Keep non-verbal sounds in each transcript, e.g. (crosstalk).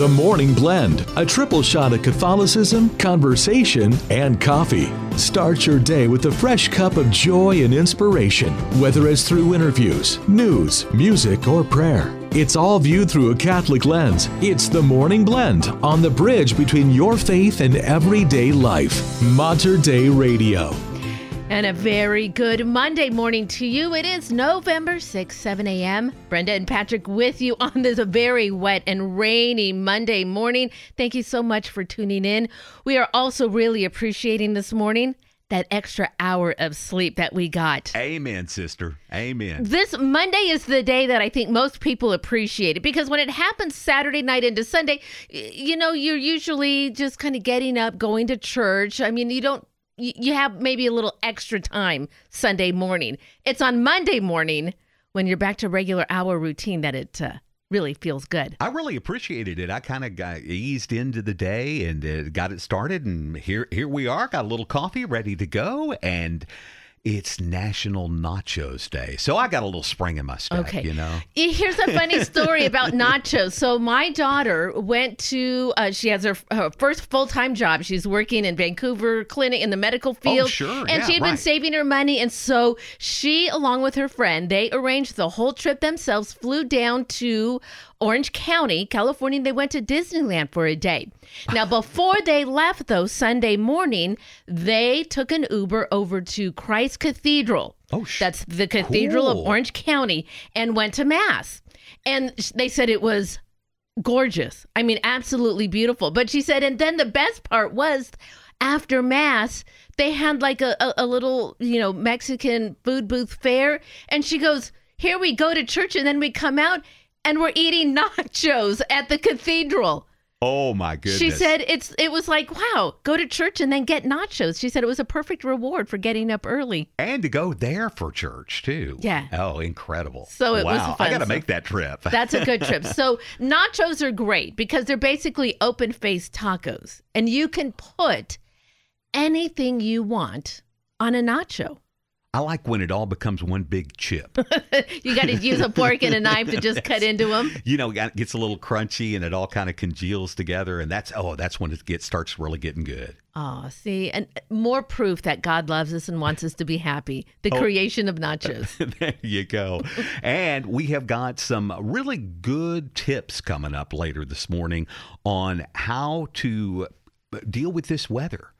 The Morning Blend, a triple shot of Catholicism, conversation, and coffee. Start your day with a fresh cup of joy and inspiration, whether it's through interviews, news, music, or prayer. It's all viewed through a Catholic lens. It's the Morning Blend on the bridge between your faith and everyday life. Mater Dei Radio. And a very good Monday morning to you. It is November 6, 7 a.m. Brenda and Patrick with you on this very wet and rainy Monday morning. Thank you so much for tuning in. We are also really appreciating this morning that extra hour of sleep that we got. Amen, sister. Amen. This Monday is the day that I think most people appreciate it because when it happens Saturday night into Sunday, you know, you're usually just kind of getting up, going to church. I mean, you don't you have maybe a little extra time Sunday morning. It's on Monday morning when you're back to regular hour routine that it uh, really feels good. I really appreciated it. I kind of got eased into the day and uh, got it started, and here here we are. Got a little coffee ready to go, and it's National Nachos Day. So I got a little spring in my step, Okay. you know. Here's a funny (laughs) story about nachos. So my daughter went to. Uh, she has her, her first full time job. She's working in Vancouver clinic in the medical field. Oh, sure. And Yeah, she had been saving her money, and so she, along with her friend, they arranged the whole trip themselves. Flew down to Orange County, California. They went to Disneyland for a day. Now, before they left, though, Sunday morning, they took an Uber over to Christ Cathedral. Oh, sh- That's the Cathedral of. Orange County and went to Mass. And they said it was gorgeous. I mean, absolutely beautiful. But she said, and then the best part was after Mass, they had like a, a, a little, you know, Mexican food booth fair. And she goes, Here we go to church. And then we come out and we're eating (laughs) nachos at the cathedral. Oh my goodness. She said it's it was like, wow, go to church and then get nachos. She said it was a perfect reward for getting up early. and to go there for church too. Yeah. Oh, incredible. So it was wow. fun. I got to So- make that trip. (laughs) That's a good trip. So nachos are great because they're basically open faced tacos, and you can put anything you want on a nacho. I like when it all becomes one big chip. (laughs) You got to use a fork and a knife to just cut into them. you know, it gets a little crunchy and it all kind of congeals together, and that's oh, that's when it gets starts really getting good. Oh, see, and uh, more proof that God loves us and wants us to be happy. The oh. creation of nachos. (laughs) there you go. and we have got some really good tips coming up later this morning on how to uh, deal with this weather.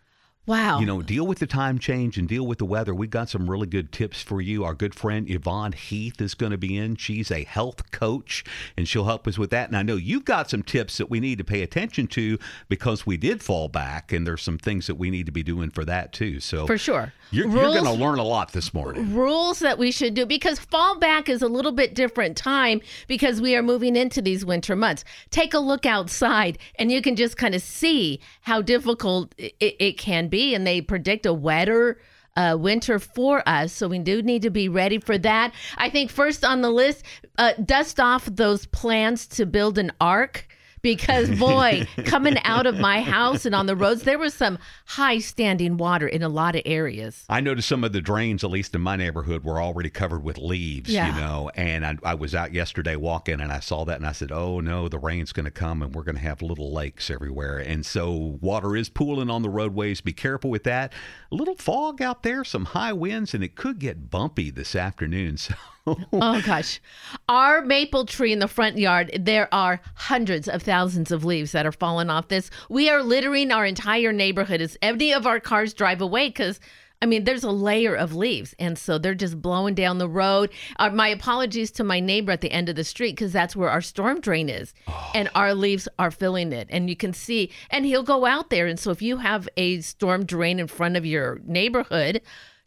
Wow. You know, deal with the time change and deal with the weather. We've got some really good tips for you. Our good friend Yvonne Heath is going to be in. She's a health coach and she'll help us with that. And I know you've got some tips that we need to pay attention to because we did fall back and there's some things that we need to be doing for that too. So for sure. you're, you're going to learn a lot this morning. rules that we should do because fall back is a little bit different time because we are moving into these winter months. Take a look outside and you can just kind of see how difficult it, it can be. And they predict a wetter uh, winter for us. So we do need to be ready for that. I think first on the list, uh, dust off those plans to build an ark. Because (laughs) boy, coming out of my house and on the roads, there was some high standing water in a lot of areas. I noticed some of the drains, at least in my neighborhood, were already covered with leaves, Yeah. you know. And I, I was out yesterday walking and I saw that and I said, oh no, the rain's going to come and we're going to have little lakes everywhere. And so water is pooling on the roadways. Be careful with that. A little fog out there, some high winds, and it could get bumpy this afternoon. (laughs) So. (laughs) oh gosh. Our maple tree in the front yard, there are hundreds of thousands of leaves that are falling off this. We are littering our entire neighborhood as any of our cars drive away because I mean, there's a layer of leaves, and so they're just blowing down the road. Uh, my apologies to my neighbor at the end of the street because that's where our storm drain is, and our leaves are filling it. And you can see, and he'll go out there. And so, if you have a storm drain in front of your neighborhood,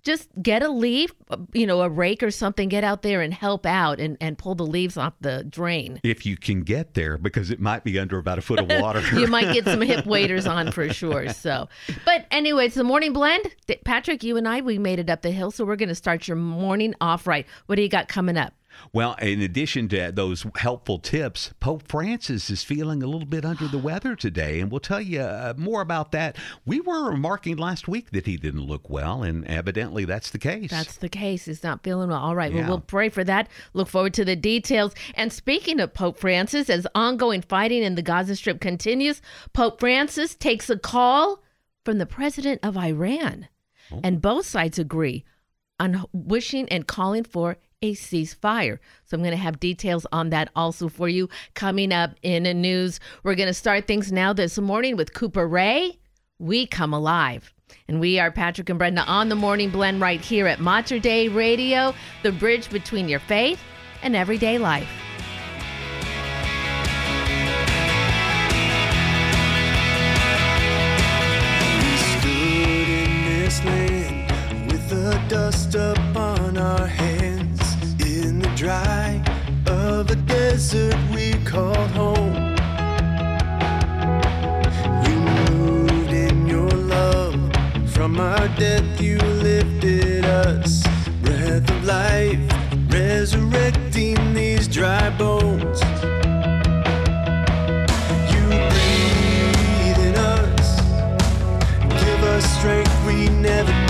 just get a leaf, you know, a rake or something, get out there and help out and, and pull the leaves off the drain. if you can get there, because it might be under about a foot of water. (laughs) You might get some (laughs) hip waders on for sure. So, but anyway, it's the morning blend, Patrick, you and I, we made it up the hill. So we're going to start your morning off right. What do you got coming up? Well, in addition to those helpful tips, Pope Francis is feeling a little bit under the (gasps) weather today, and we'll tell you uh, more about that. We were remarking last week that he didn't look well, and evidently that's the case. That's the case. He's not feeling well. All right. Yeah. Well, we'll pray for that. Look forward to the details. And speaking of Pope Francis, as ongoing fighting in the Gaza Strip continues, Pope Francis takes a call from the president of Iran. And both sides agree on wishing and calling for a ceasefire. So I'm going to have details on that also for you coming up in the news. We're going to start things now this morning with Cooper Ray. We come alive. And we are Patrick and Brenda on the morning blend right here at Mater Dei Radio, the bridge between your faith and everyday life. We stood in this land with the dust upon our the dry of a desert we called home. You moved in your love from our death, you lifted us. Breath of life, resurrecting these dry bones. You breathe in us. Give us strength we never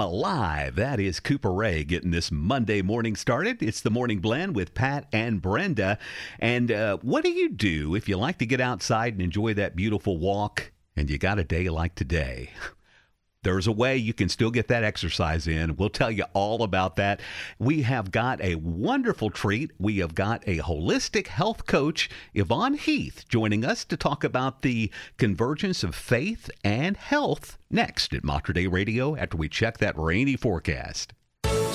alive. That is Cooper Ray getting this Monday morning started. It's the morning blend with Pat and Brenda. And uh, what do you do if you like to get outside and enjoy that beautiful walk and you got a day like today? (laughs) there's a way you can still get that exercise in. We'll tell you all about that. We have got a wonderful treat. We have got a holistic health coach, Yvonne Heath, joining us to talk about the convergence of faith and health next at Mater Dei Radio after we check that rainy forecast.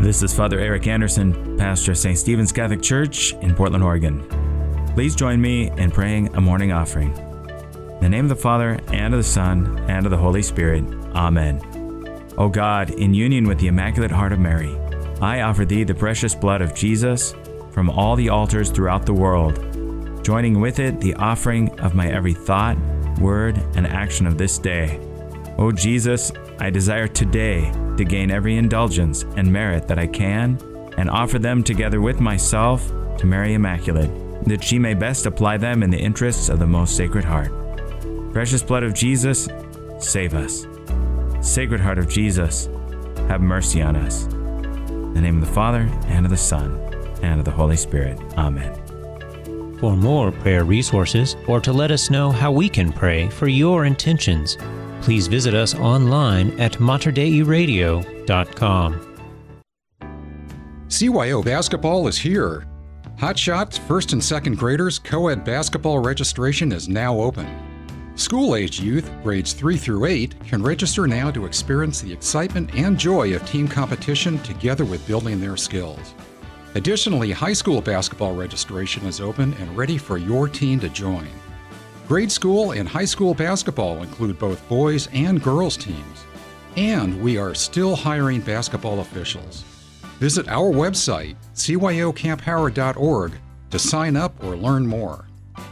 This is Father Eric Anderson, pastor of St. Stephen's Catholic Church in Portland, Oregon. Please join me in praying a morning offering. In the name of the Father, and of the Son, and of the Holy Spirit. Amen. O God, in union with the Immaculate Heart of Mary, I offer thee the precious blood of Jesus from all the altars throughout the world, joining with it the offering of my every thought, word, and action of this day. O Jesus, I desire today to gain every indulgence and merit that I can, and offer them together with myself to Mary Immaculate, that she may best apply them in the interests of the most Sacred Heart. Precious blood of Jesus, save us. Sacred Heart of Jesus, have mercy on us. In the name of the Father, and of the Son, and of the Holy Spirit. Amen. For more prayer resources or to let us know how we can pray for your intentions, please visit us online at materdeiradio.com. CYO basketball is here. Hotshots first and second graders co ed basketball registration is now open. School age youth, grades 3 through 8, can register now to experience the excitement and joy of team competition together with building their skills. Additionally, high school basketball registration is open and ready for your team to join. Grade school and high school basketball include both boys and girls teams. And we are still hiring basketball officials. Visit our website, cyoCampHoward.org, to sign up or learn more.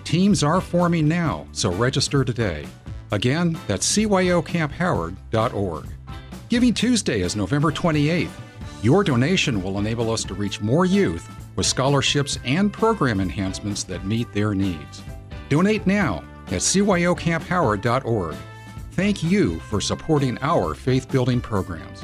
Teams are forming now, so register today. Again, that's cyoCampHoward.org. Giving Tuesday is November 28th. Your donation will enable us to reach more youth with scholarships and program enhancements that meet their needs. Donate now at cyoCampHoward.org. Thank you for supporting our faith building programs.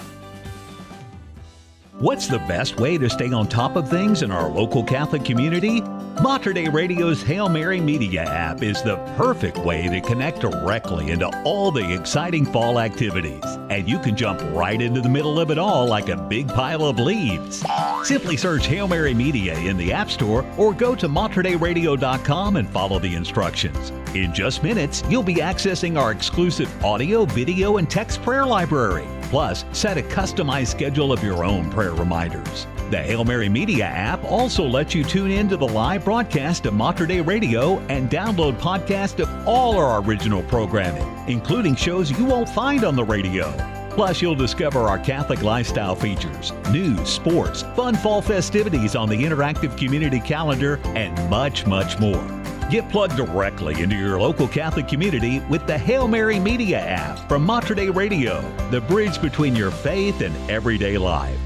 What's the best way to stay on top of things in our local Catholic community? Mater Dei Radio's Hail Mary Media app is the perfect way to connect directly into all the exciting fall activities. And you can jump right into the middle of it all like a big pile of leaves. Simply search Hail Mary Media in the App Store or go to materdeiradio.com and follow the instructions. In just minutes, you'll be accessing our exclusive audio, video, and text prayer library. Plus, set a customized schedule of your own prayer reminders. The Hail Mary Media app also lets you tune in to the live broadcast of Mater Dei Radio and download podcasts of all our original programming, including shows you won't find on the radio. Plus, you'll discover our Catholic lifestyle features, news, sports, fun fall festivities on the interactive community calendar, and much, much more. Get plugged directly into your local Catholic community with the Hail Mary Media app from Mater Dei Radio, the bridge between your faith and everyday life.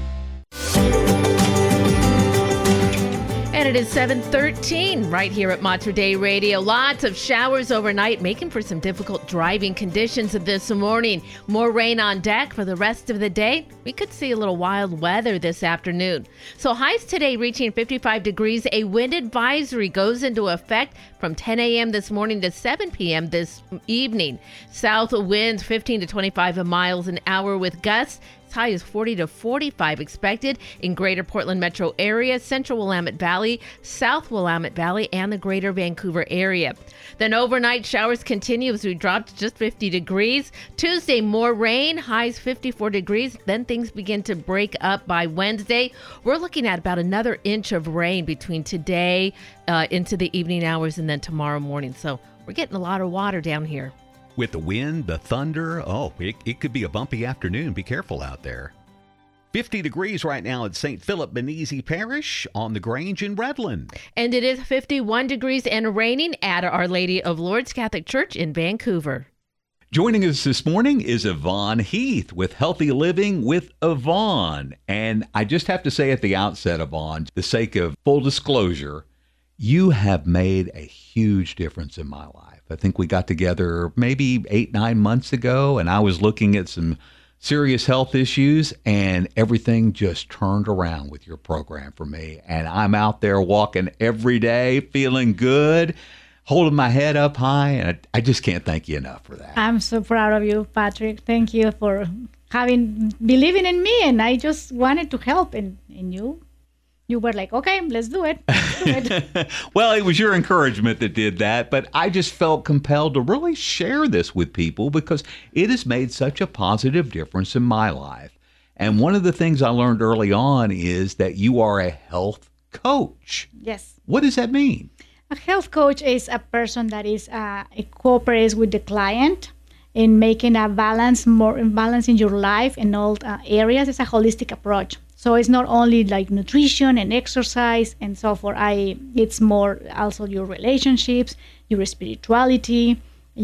And it is 713 right here at Mater Dei Radio. Lots of showers overnight, making for some difficult driving conditions this morning. More rain on deck for the rest of the day. We could see a little wild weather this afternoon. So highs today reaching 55 degrees. A wind advisory goes into effect from 10 a.m. this morning to 7 p.m. this evening. South winds 15 to 25 miles an hour with gusts high as 40 to 45 expected in greater Portland metro area, central Willamette Valley, south Willamette Valley, and the greater Vancouver area. Then overnight showers continue as we drop to just 50 degrees. Tuesday, more rain, highs 54 degrees. Then things begin to break up by Wednesday. We're looking at about another inch of rain between today uh, into the evening hours and then tomorrow morning. So we're getting a lot of water down here. With the wind, the thunder, oh, it, it could be a bumpy afternoon. Be careful out there. 50 degrees right now at St. Philip Benizi Parish on the Grange in Redland. And it is 51 degrees and raining at Our Lady of Lourdes Catholic Church in Vancouver. Joining us this morning is Yvonne Heath with Healthy Living with Yvonne. And I just have to say at the outset, Yvonne, the sake of full disclosure, you have made a huge difference in my life. I think we got together maybe eight, nine months ago, and I was looking at some serious health issues, and everything just turned around with your program for me. And I'm out there walking every day, feeling good, holding my head up high, and I, I just can't thank you enough for that. I'm so proud of you, Patrick. Thank you for having believing in me, and I just wanted to help, and, and you you were like, okay, let's do it. Let's do it. well, it was your encouragement that did that, but I just felt compelled to really share this with people because it has made such a positive difference in my life. And one of the things I learned early on is that you are a health coach. yes. What does that mean? A health coach is a person that is uh, cooperates with the client in making a balance, more balance in your life in all uh, areas. It's a holistic approach. So it's not only like nutrition and exercise and so forth. I it's more also your relationships, your spirituality,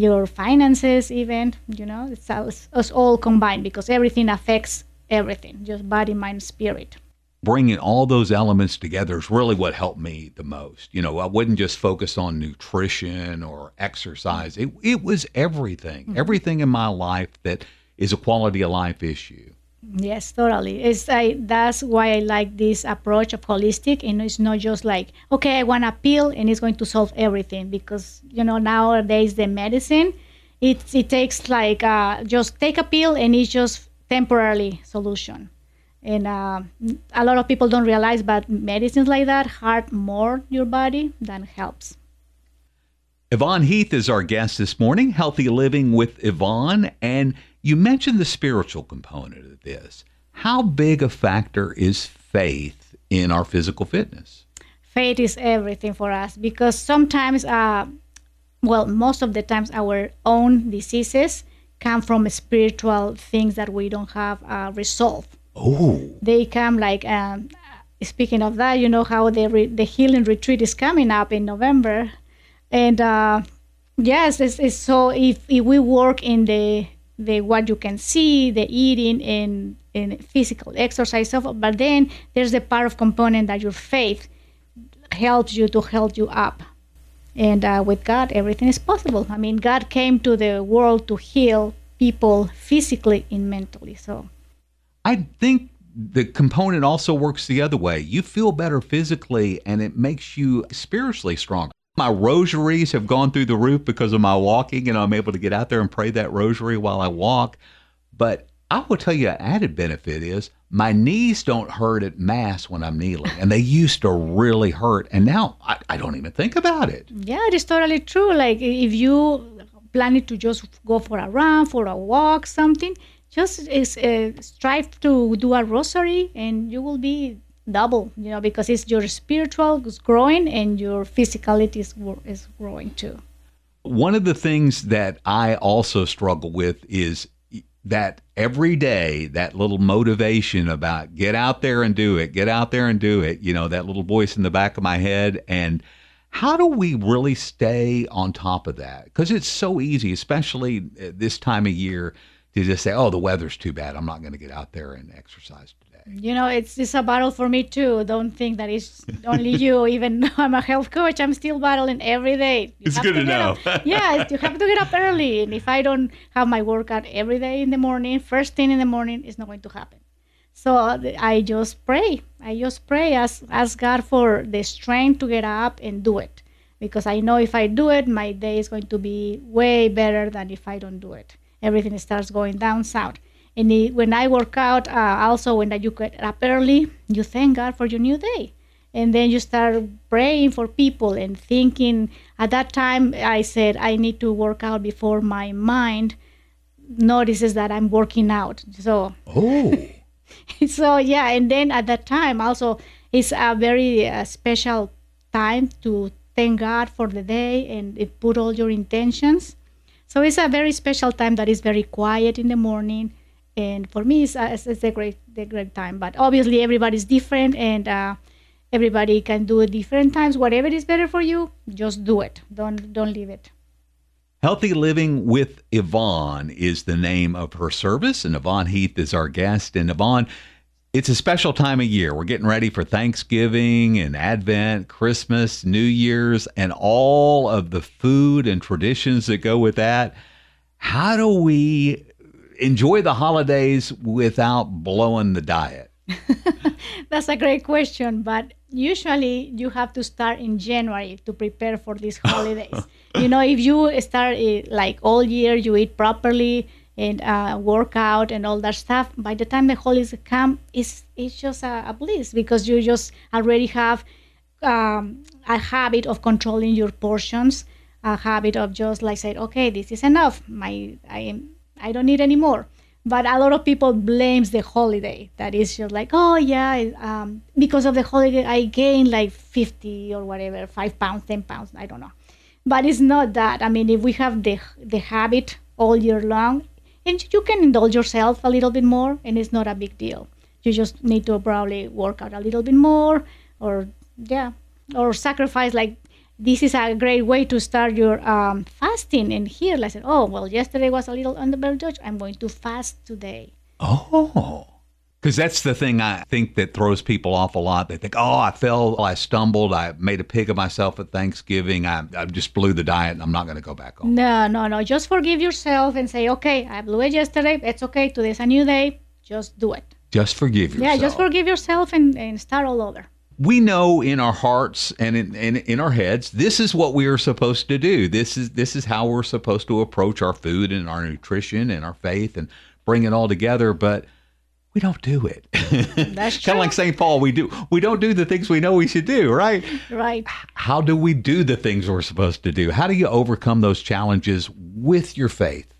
your finances, even. You know, it's, all- it's all combined because everything affects everything, just body, mind, spirit. bringing all those elements together is really what helped me the most. You know, I wouldn't just focus on nutrition or exercise. It it was everything. Mm-hmm. Everything in my life that is a quality of life issue. Yes, totally. It's I, that's why I like this approach of holistic, and it's not just like okay, I want a pill and it's going to solve everything because you know nowadays the medicine, it it takes like uh, just take a pill and it's just temporarily solution, and uh, a lot of people don't realize, but medicines like that hurt more your body than helps. Yvonne Heath is our guest this morning, Healthy Living with Yvonne. And you mentioned the spiritual component this. How big a factor is faith in our physical fitness? faith is everything for us because sometimes uh, well most of the times our own diseases come from spiritual things that we don't have uh, resolved Oh, they come like um, speaking of that you know how the, re- the healing retreat is coming up in november and uh, yes it's, it's so if, if we work in the the what you can see the eating and, and physical exercise but then there's the part of component that your faith helps you to help you up and uh, with god everything is possible i mean god came to the world to heal people physically and mentally so I think the component also works the other way. You feel better physically and it makes you spiritually strong. My rosaries have gone through the roof because of my walking and I'm able to get out there and pray that rosary while I walk. But I will tell you an added benefit is my knees don't hurt at mass when I'm kneeling. And they used to really hurt. And now I, I don't even think about it. Yeah, it is totally true. Like if you planning to just go for a run, for a walk, something, just uh, strive to do a rosary, and you will be double. You know, because it's your spiritual is growing and your physicality is, is growing too. One of the things that I also struggle with is that every day, that little motivation about get out there and do it, get out there and do it, you know, that little voice in the back of my head. And how do we really stay on top of that? Because it's so easy, especially this time of year, to just say, oh, the weather's too bad. I'm not going to get out there and exercise. You know, it's it's a battle for me too. Don't think that it's only you. (laughs) Even though I'm a health coach, I'm still battling every day. You It's good to know. up- (laughs) yeah, you have to get up early, and if I don't have my workout every day in the morning, first thing in the morning, it's not going to happen. So uh, I just pray. I just pray, ask ask God for the strength to get up and do it, because I know if I do it, my day is going to be way better than if I don't do it. Everything starts going down south. And it, when I work out, uh, also when you get up early, you thank God for your new day. And then you start praying for people and thinking. At that time, I said, I need to work out before my mind notices that I'm working out. So, Oh, (laughs) so yeah. And then at that time, also, it's a very uh, special time to thank God for the day and it put all your intentions. So it's a very special time that is very quiet in the morning, and for me, it's, a- it's, it's a great, the great time. But obviously, everybody's different, and uh, everybody can do it different times. Whatever is better for you, just do it. Don't don't leave it. Healthy Living with Yvonne is the name of her service, and Yvonne Heath is our guest. And Yvonne, it's a special time of year. We're getting ready for Thanksgiving and Advent, Christmas, New Year's, and all of the food and traditions that go with that. How do we enjoy the holidays without blowing the diet? (laughs) That's a great question, but usually you have to start in January to prepare for these (laughs) holidays. you know, if you start uh, like all year, you eat properly and uh, work out and all that stuff. By the time the holidays come, it's it's just a, a bliss because you just already have um, a habit of controlling your portions, a habit of just like saying, okay, this is enough. My I I don't need any more. But a lot of people blames the holiday. That is just like oh yeah um, because of the holiday i gained like 50 or whatever 5 pounds 10 pounds i don't know. But it's not that. I mean if we have the the habit all year long and you can indulge yourself a little bit more and it's not a big deal. You just need to probably work out a little bit more or yeah or sacrifice like this is a great way to start your um, fasting. And here, I said, oh, well, yesterday was a little the. I'm going to fast today. Oh. Because that's the thing I think that throws people off a lot. They think, oh, I fell, I stumbled, I made a pig of myself at Thanksgiving, I, I just blew the diet, and I'm not going to go back on. No, no, no. Just forgive yourself and say, okay, I blew it yesterday. It's okay. Today's a new day. Just do it. Just forgive yourself. Yeah, just forgive yourself and, and start all over we know in our hearts and in, in, in, our heads this is what we are supposed to do. This is this is how we're supposed to approach our food and our nutrition and our faith and bring it all together but we don't do it. (laughs) That's kind of like st paul we do we don't do the things we know we should do right? Right. How do we do the things we're supposed to do? How do you overcome those challenges with your faith?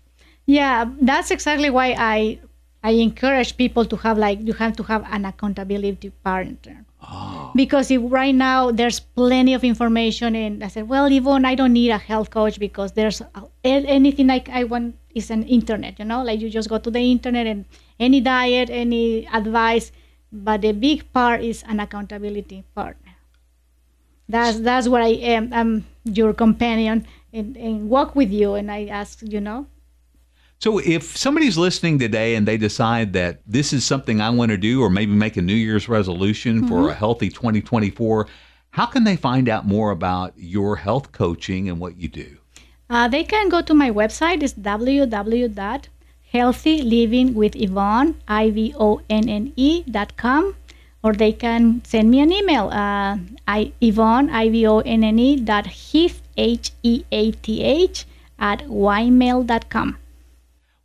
Yeah that's exactly why i i encourage people to have like you have to have an accountability partner Oh. Because if right now there's plenty of information, and I said, well, Yvonne, I don't need a health coach because there's anything like I want is an internet, you know, like you just go to the internet and any diet, any advice. But the big part is an accountability partner. That's that's where I am. I'm your companion and, and walk with you. And I ask, you know, so if somebody's listening today and they decide that this is something I want to do, or maybe make a New Year's resolution mm-hmm. for a healthy 2024, how can they find out more about your health coaching and what you do? Uh, they can go to my website. It's www.healthylivingwithyvonne, I-V-O-N-N-E dot com. Or they can send me an email, uh, I, Yvonne, I-V-O-N-N-E dot Heath, H-E-A-T-H at ymail.com.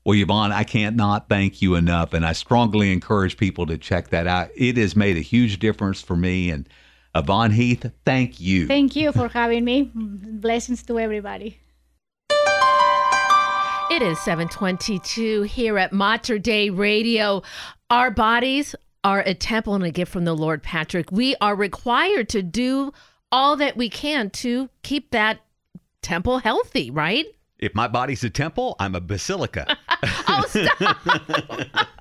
Well, Yvonne, I can't not thank you enough, and I strongly encourage people to check that out. It has made a huge difference for me. And Yvonne Heath, thank you. Thank you for having me. Blessings to everybody. It is 722 here at Mater Dei Radio. Our bodies are a temple and a gift from the Lord, Patrick. We are required to do all that we can to keep that temple healthy, right? If my body's a temple, I'm a basilica. (laughs) oh, stop.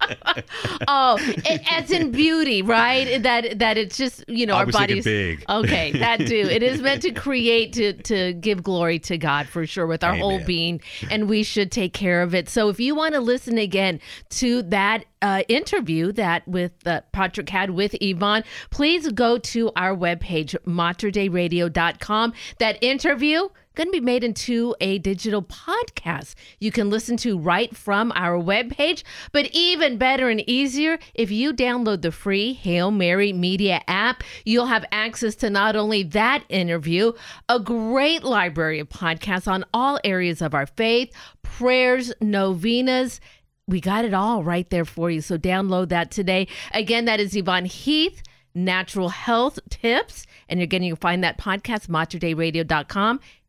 (laughs) oh, it, as in beauty, right? That that it's just you know I our bodies big. Okay, that too. It is meant to (laughs) create to to give glory to God for sure with our Amen. whole being, and we should take care of it. So if you want to listen again to that uh, interview that with uh, Patrick had with Yvonne, please go to our webpage, materdeiradio.com. That interview going to be made into a digital podcast you can listen to right from our webpage. But even better and easier, if you download the free Hail Mary Media app, you'll have access to not only that interview, a great library of podcasts on all areas of our faith, prayers, novenas, we got it all right there for you. So download that today. Again, that is Yvonne Heath, Natural Health Tips. And again, you can find that podcast, materdeiradio.com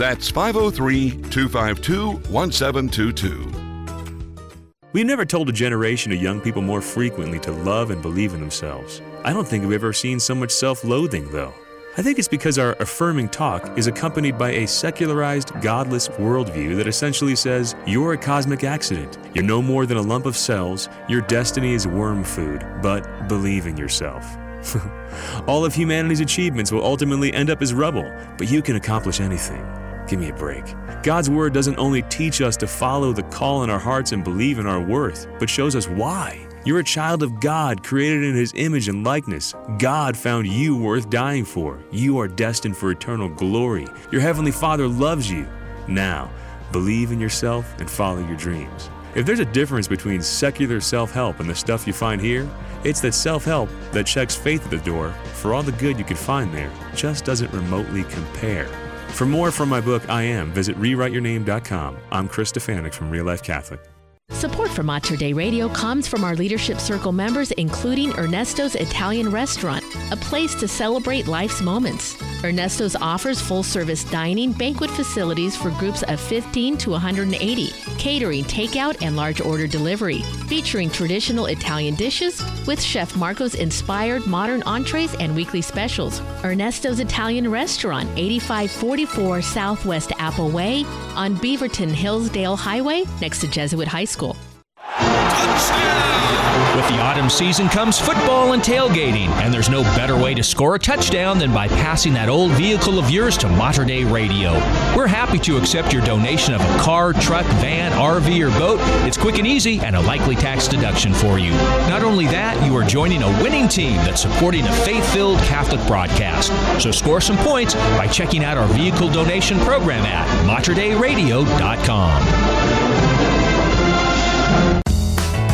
That's 503 252 1722. We've never told a generation of young people more frequently to love and believe in themselves. I don't think we've ever seen so much self loathing, though. I think it's because our affirming talk is accompanied by a secularized, godless worldview that essentially says, You're a cosmic accident. You're no more than a lump of cells. Your destiny is worm food, but believe in yourself. (laughs) All of humanity's achievements will ultimately end up as rubble, but you can accomplish anything. Give me a break. God's Word doesn't only teach us to follow the call in our hearts and believe in our worth, but shows us why. You're a child of God, created in His image and likeness. God found you worth dying for. You are destined for eternal glory. Your Heavenly Father loves you. Now, believe in yourself and follow your dreams. If there's a difference between secular self help and the stuff you find here, it's that self help that checks faith at the door for all the good you could find there just doesn't remotely compare. For more from my book, I Am, visit rewriteyourname.com. I'm Chris Stefanick from Real Life Catholic. Support for Mater Dei Radio comes from our Leadership Circle members, including Ernesto's Italian Restaurant, a place to celebrate life's moments. Ernesto's offers full service dining, banquet facilities for groups of 15 to 180, catering, takeout, and large order delivery, featuring traditional Italian dishes with Chef Marco's inspired modern entrees and weekly specials. Ernesto's Italian Restaurant, 8544 Southwest Apple Way on Beaverton Hillsdale Highway next to Jesuit High School. With the autumn season comes football and tailgating, and there's no better way to score a touchdown than by passing that old vehicle of yours to Mater Dei Radio. We're happy to accept your donation of a car, truck, van, RV, or boat. It's quick and easy and a likely tax deduction for you. Not only that, you are joining a winning team that's supporting a faith filled Catholic broadcast. So score some points by checking out our vehicle donation program at materdeiradio.com.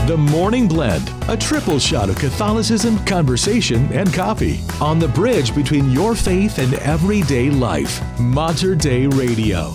The Morning Blend, a triple shot of Catholicism, conversation, and coffee on the bridge between your faith and everyday life. Mater Dei Radio.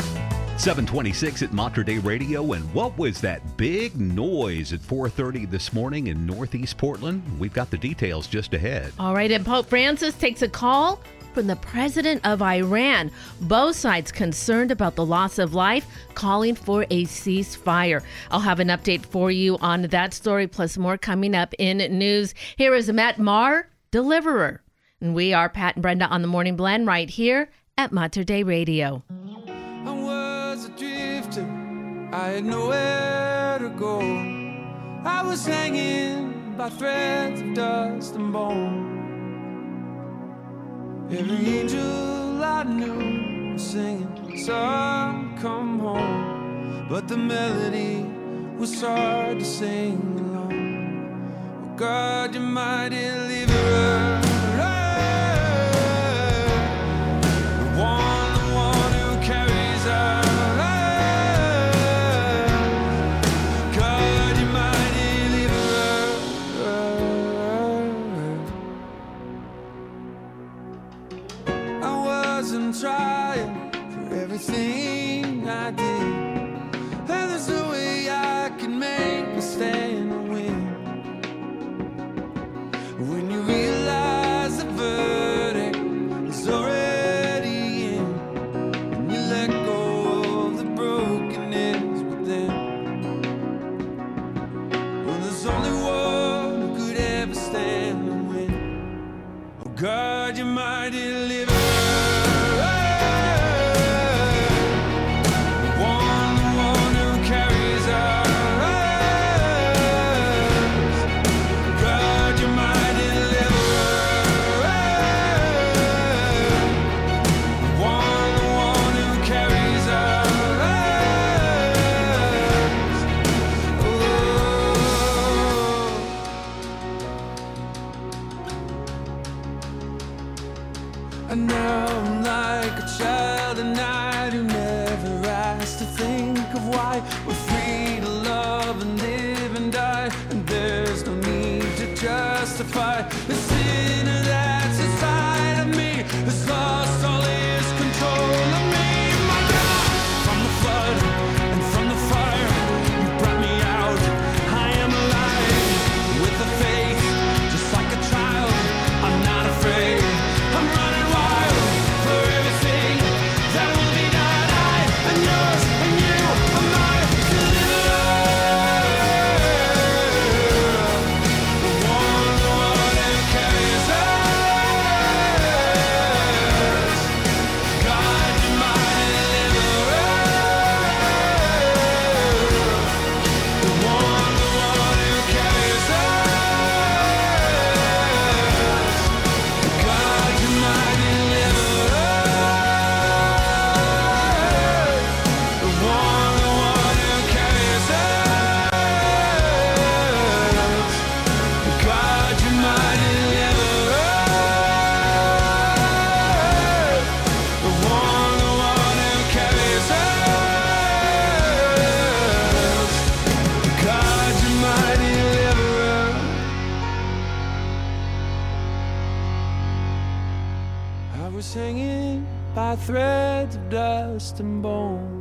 726 at Mater Dei Radio. And what was that big noise at 4.30 this morning in Northeast Portland? We've got the details just ahead. All right, and Pope Francis takes a call from the president of Iran. Both sides concerned about the loss of life, calling for a ceasefire. I'll have an update for you on that story, plus more coming up in news. Here is Matt Maher, Deliverer. And we are Pat and Brenda on the Morning Blend right here at Mater Dei Radio. I was a drifter, I had nowhere to go. I was hanging by threads of dust and bone. Every angel I knew was singing, Son, come home. But the melody was hard to sing along. Oh God, you're my deliverer. Threads of dust and bone.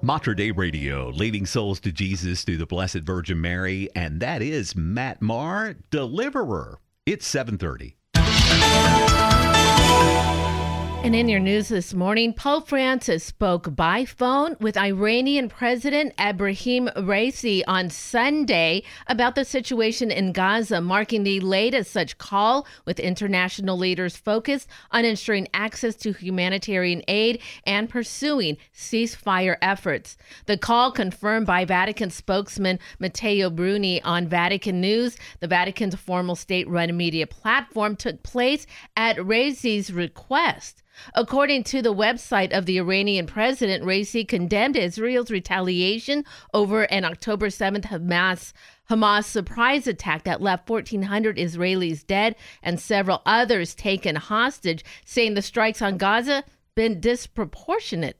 Mater Dei Radio, leading souls to Jesus through the Blessed Virgin Mary, and that is Matt Maher, Deliverer. It's 730. And in your news this morning, Pope Francis spoke by phone with Iranian President Ebrahim Raisi on Sunday about the situation in Gaza, marking the latest such call with international leaders focused on ensuring access to humanitarian aid and pursuing ceasefire efforts. The call confirmed by Vatican spokesman Matteo Bruni on Vatican News, the Vatican's formal state-run media platform, took place at Raisi's request. According to the website of the Iranian president, Raisi condemned Israel's retaliation over an October 7th Hamas Hamas surprise attack that left 1,400 Israelis dead and several others taken hostage, saying the strikes on Gaza been disproportionate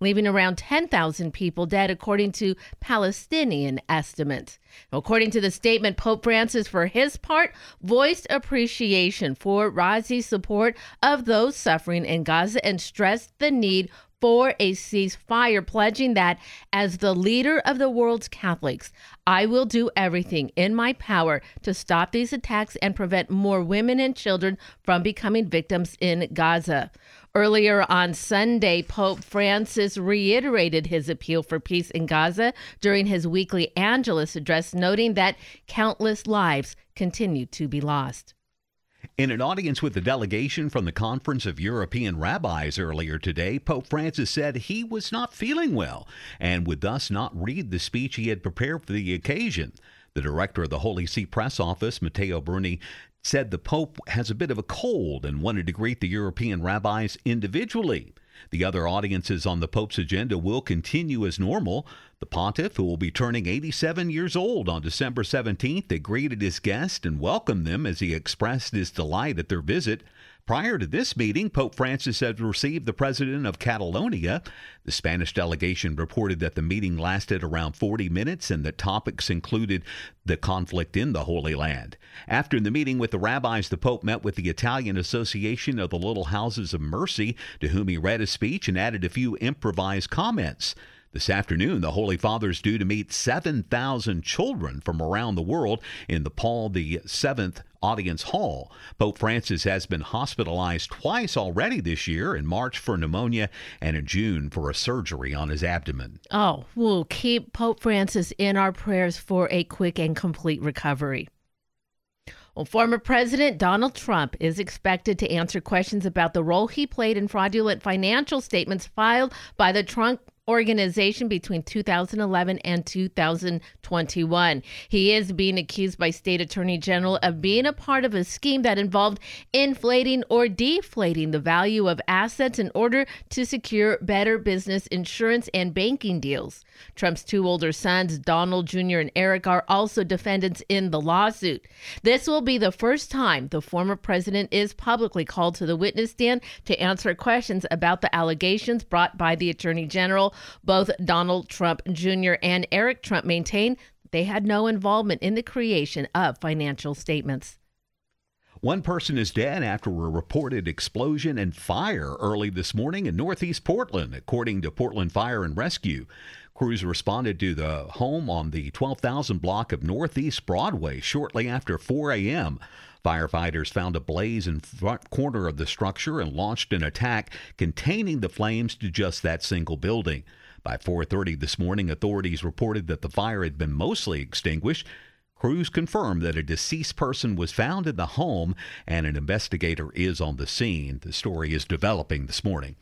leaving around 10,000 people dead, according to Palestinian estimates. According to the statement, Pope Francis, for his part, voiced appreciation for Raisi's support of those suffering in Gaza and stressed the need for a ceasefire, pledging that as the leader of the world's Catholics, I will do everything in my power to stop these attacks and prevent more women and children from becoming victims in Gaza. Earlier on Sunday, Pope Francis reiterated his appeal for peace in Gaza during his weekly Angelus address, noting that countless lives continue to be lost. In an audience with the delegation from the Conference of European Rabbis earlier today, Pope Francis said he was not feeling well and would thus not read the speech he had prepared for the occasion. The director of the Holy See press office, Matteo Bruni, said the Pope has a bit of a cold and wanted to greet the European rabbis individually. The other audiences on the Pope's agenda will continue as normal. The pontiff, who will be turning 87 years old on December 17th, greeted his guests and welcomed them as he expressed his delight at their visit. Prior to this meeting, Pope Francis had received the president of Catalonia. The Spanish delegation reported that the meeting lasted around 40 minutes and the topics included the conflict in the Holy Land. After the meeting with the rabbis, the Pope met with the Italian Association of the Little Houses of Mercy, to whom he read a speech and added a few improvised comments. This afternoon, the Holy Father is due to meet 7,000 children from around the world in the Paul VII Audience Hall. Pope Francis has been hospitalized twice already this year in March for pneumonia and in June for a surgery on his abdomen. Oh, we'll keep Pope Francis in our prayers for a quick and complete recovery. Well, former President Donald Trump is expected to answer questions about the role he played in fraudulent financial statements filed by the Trump organization between 2011 and 2021. He is being accused by state attorney general of being a part of a scheme that involved inflating or deflating the value of assets in order to secure better business insurance and banking deals. Trump's two older sons, Donald Jr. and Eric, are also defendants in the lawsuit. This will be the first time the former president is publicly called to the witness stand to answer questions about the allegations brought by the attorney general. Both Donald Trump Jr. and Eric Trump maintain they had no involvement in the creation of financial statements. One person is dead after a reported explosion and fire early this morning in northeast Portland, according to Portland Fire and Rescue. Crews responded to the home on the 12,000 block of Northeast Broadway shortly after 4 a.m. Firefighters found a blaze in front corner of the structure and launched an attack containing the flames to just that single building. By 4:30 this morning, authorities reported that the fire had been mostly extinguished. Crews confirmed that a deceased person was found in the home and an investigator is on the scene. The story is developing this morning.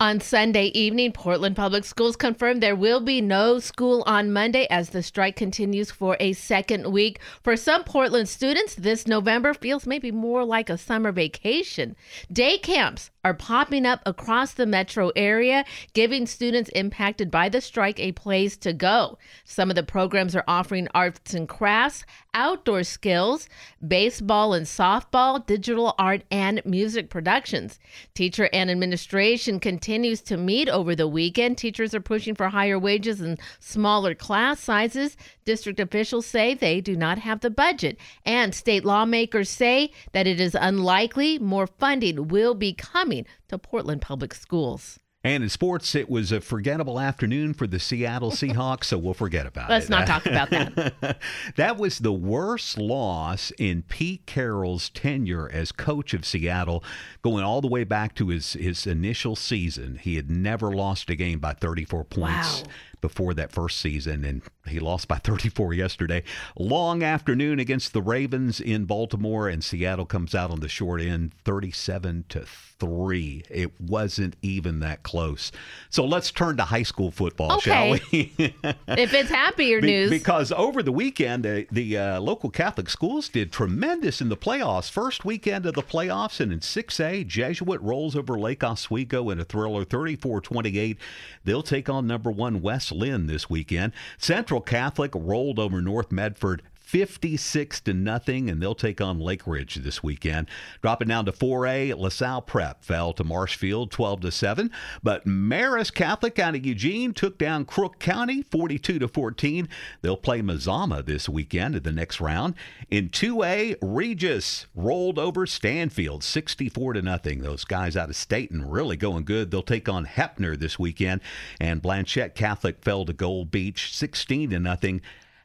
On Sunday evening, Portland Public Schools confirmed there will be no school on Monday as the strike continues for a second week. For some Portland students, this November feels maybe more like a summer vacation. Day camps are popping up across the metro area, giving students impacted by the strike a place to go. Some of the programs are offering arts and crafts, outdoor skills, baseball and softball, digital art, and music productions. Teacher and administration continues to meet over the weekend. Teachers are pushing for higher wages and smaller class sizes. District officials say they do not have the budget, and state lawmakers say that it is unlikely more funding will be coming to Portland Public Schools. And in sports, it was a forgettable afternoon for the Seattle (laughs) Seahawks, so we'll forget about it. Let's not talk about that. (laughs) that was the worst loss in Pete Carroll's tenure as coach of Seattle, going all the way back to his, his initial season. He had never lost a game by 34 points. Wow. Before that first season, and he lost by (laughs) 34 yesterday. Long afternoon against the Ravens in Baltimore, and Seattle comes out on the short end, 37 to three. It wasn't even that close. So let's turn to high school football, shall we? (laughs) if it's happier (laughs) Be- news, Because over the weekend, the, the uh, local Catholic schools did tremendous in the playoffs. First weekend of the playoffs, and in 6A, Jesuit rolls over Lake Oswego in a thriller 34 28. They'll take on number one West Linn this weekend. Central Catholic rolled over North Medford 56 to nothing, and they'll take on Lakeridge this weekend. Dropping down to 4A, LaSalle Prep fell to Marshfield 12 to 7, but Marist Catholic out of Eugene took down Crook County 42 to 14. They'll play Mazama this weekend in the next round. In 2A, Regis rolled over Stanfield 64 to nothing. Those guys out of Stayton really going good. They'll take on Heppner this weekend, and Blanchet Catholic fell to Gold Beach 16 to nothing.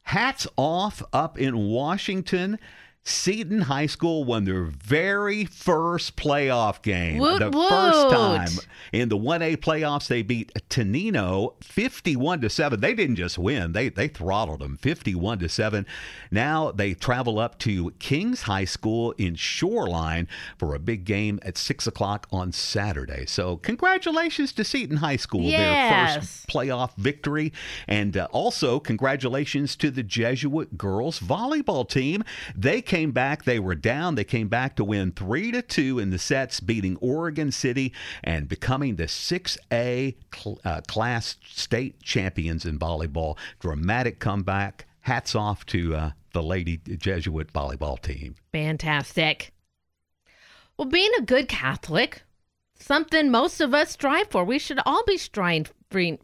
Hats off up in Washington. Seton High School won their very first playoff game. Woot the woot. first time in the 1A playoffs, they beat Tenino 51 to 7. They didn't just win, they they throttled them 51 to 7. Now they travel up to Kings High School in Shoreline for a big game at 6 o'clock on Saturday. So congratulations to Seton High School, their first playoff victory. And uh, also, congratulations to the Jesuit girls volleyball team. They came back, they were down, they came back to win 3 to 2 in the sets, beating Oregon City and becoming the 6A cl- uh, class state champions in volleyball. Dramatic comeback. Hats off to uh, the Lady Jesuit volleyball team. fantastic. Well, being a good Catholic, something most of us strive for. We should all be striving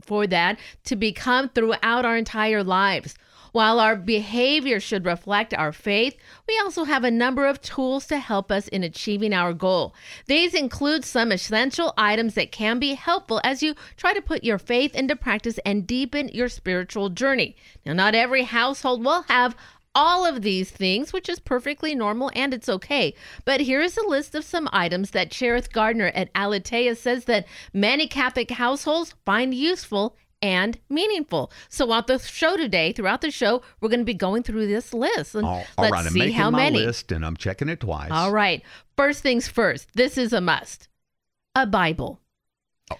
for that to become throughout our entire lives. While our behavior should reflect our faith, we also have a number of tools to help us in achieving our goal. These include some essential items that can be helpful as you try to put your faith into practice and deepen your spiritual journey. Now, not every household will have all of these things, which is perfectly normal and it's okay. But here is a list of some items that Cerith Gardiner at Aleteia says that many Catholic households find useful and meaningful. So, on the show today, throughout the show, we're going to be going through this list. And All, all let's right, I'm see making how my many. list and I'm checking it twice. All right. First things first, this is a must a Bible. Oh,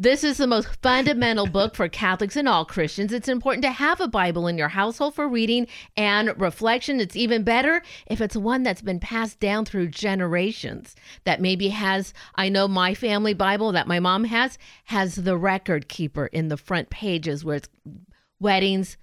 This is the most fundamental book for Catholics and all Christians. It's important to have a Bible in your household for reading and reflection. It's even better if it's one that's been passed down through generations. That maybe has, I know my family Bible that my mom has, has the record keeper in the front pages where it's weddings,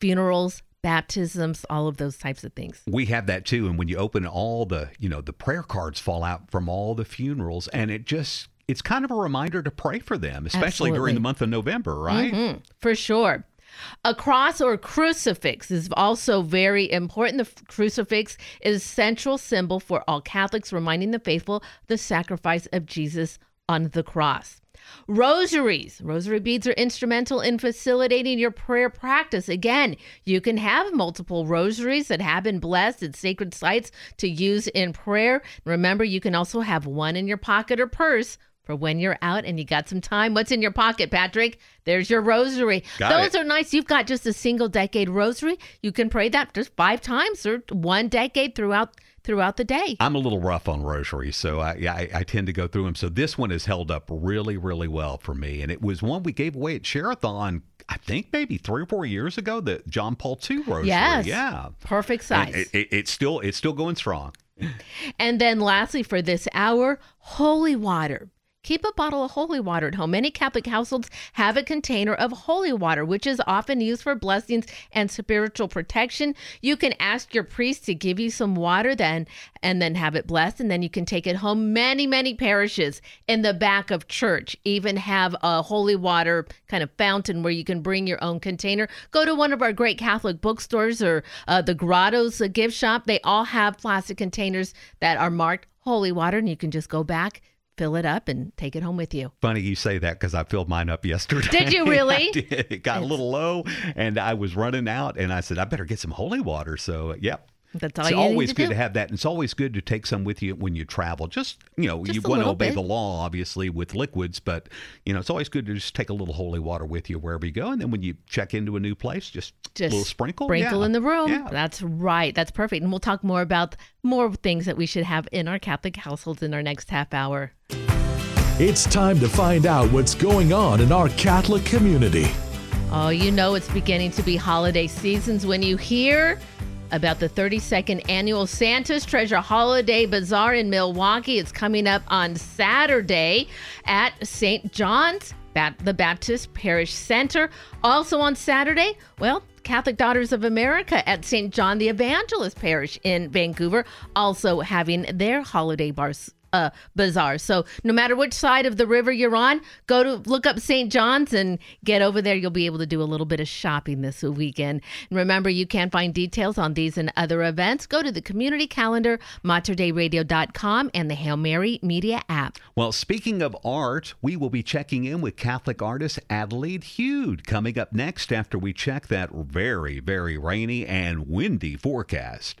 funerals, baptisms, all of those types of things. We have that too, and when you open all the, you know, the prayer cards fall out from all the funerals, and it just it's kind of a reminder to pray for them, especially Absolutely. during the month of November, right? Mhm, for sure. A cross or crucifix is also very important. The crucifix is a central symbol for all Catholics, reminding the faithful the sacrifice of Jesus on the cross. Rosaries. Rosary beads are instrumental in facilitating your prayer practice. Again, you can have multiple rosaries that have been blessed at sacred sites to use in prayer. Remember, you can also have one in your pocket or purse for when you're out and you got some time. What's in your pocket, Patrick? There's your rosary. Got Those it. are nice. You've got just a single decade rosary. You can pray that just five times or one decade throughout throughout the day. I'm a little rough on rosaries, so I, I, I tend to go through them. So this one has held up really, really well for me, and it was one we gave away at Sharathon. I think maybe three or four years ago. The John Paul II rosary. Yes. Yeah. Perfect size. It, it, it's still it's still going strong. And then lastly, for this hour, holy water keep a bottle of holy water at home. Many Catholic households have a container of holy water, which is often used for blessings and spiritual protection. You can ask your priest to give you some water then and then have it blessed and then you can take it home. Many, many parishes in the back of church even have a holy water kind of fountain where you can bring your own container. Go to one of our great Catholic bookstores or uh, the Grottos gift shop. They all have plastic containers that are marked holy water and you can just go back fill it up and take it home with you. Funny you say that because I filled mine up yesterday. Did you (laughs) really? I did. It got a little low, and I was running out, and I said I better get some holy water. So, yep. That's all it's you need always to good do. to have that. And it's always good to take some with you when you travel. Just, you know, Just you want to obey bit. the law, obviously, with liquids, but, you know, it's always good to just take a little holy water with you wherever you go. And then when you check into a new place, just, Just a little sprinkle. Sprinkle Yeah. in the room. Yeah. That's right. That's perfect. And we'll talk more about more things that we should have in our Catholic households in our next half hour. It's time to find out what's going on in our Catholic community. Oh, you know it's beginning to be holiday seasons when you hear about the 32nd annual Santa's Treasure Holiday Bazaar in Milwaukie. It's coming up on Saturday at St. John's, the Baptist Parish Center. Also on Saturday, well, Catholic Daughters of America at St. John the Evangelist Parish in Vancouver, also having their holiday bars. Uh, bazaar. So no matter which side of the river you're on, go to look up St. John's and get over there. You'll be able to do a little bit of shopping this weekend. And remember, you can find details on these and other events. Go to the community calendar, materdeiradio.com, and the Hail Mary Media app. Well, speaking of art, we will be checking in with Catholic artist Adelaide Hude coming up next after we check that very, very rainy and windy forecast.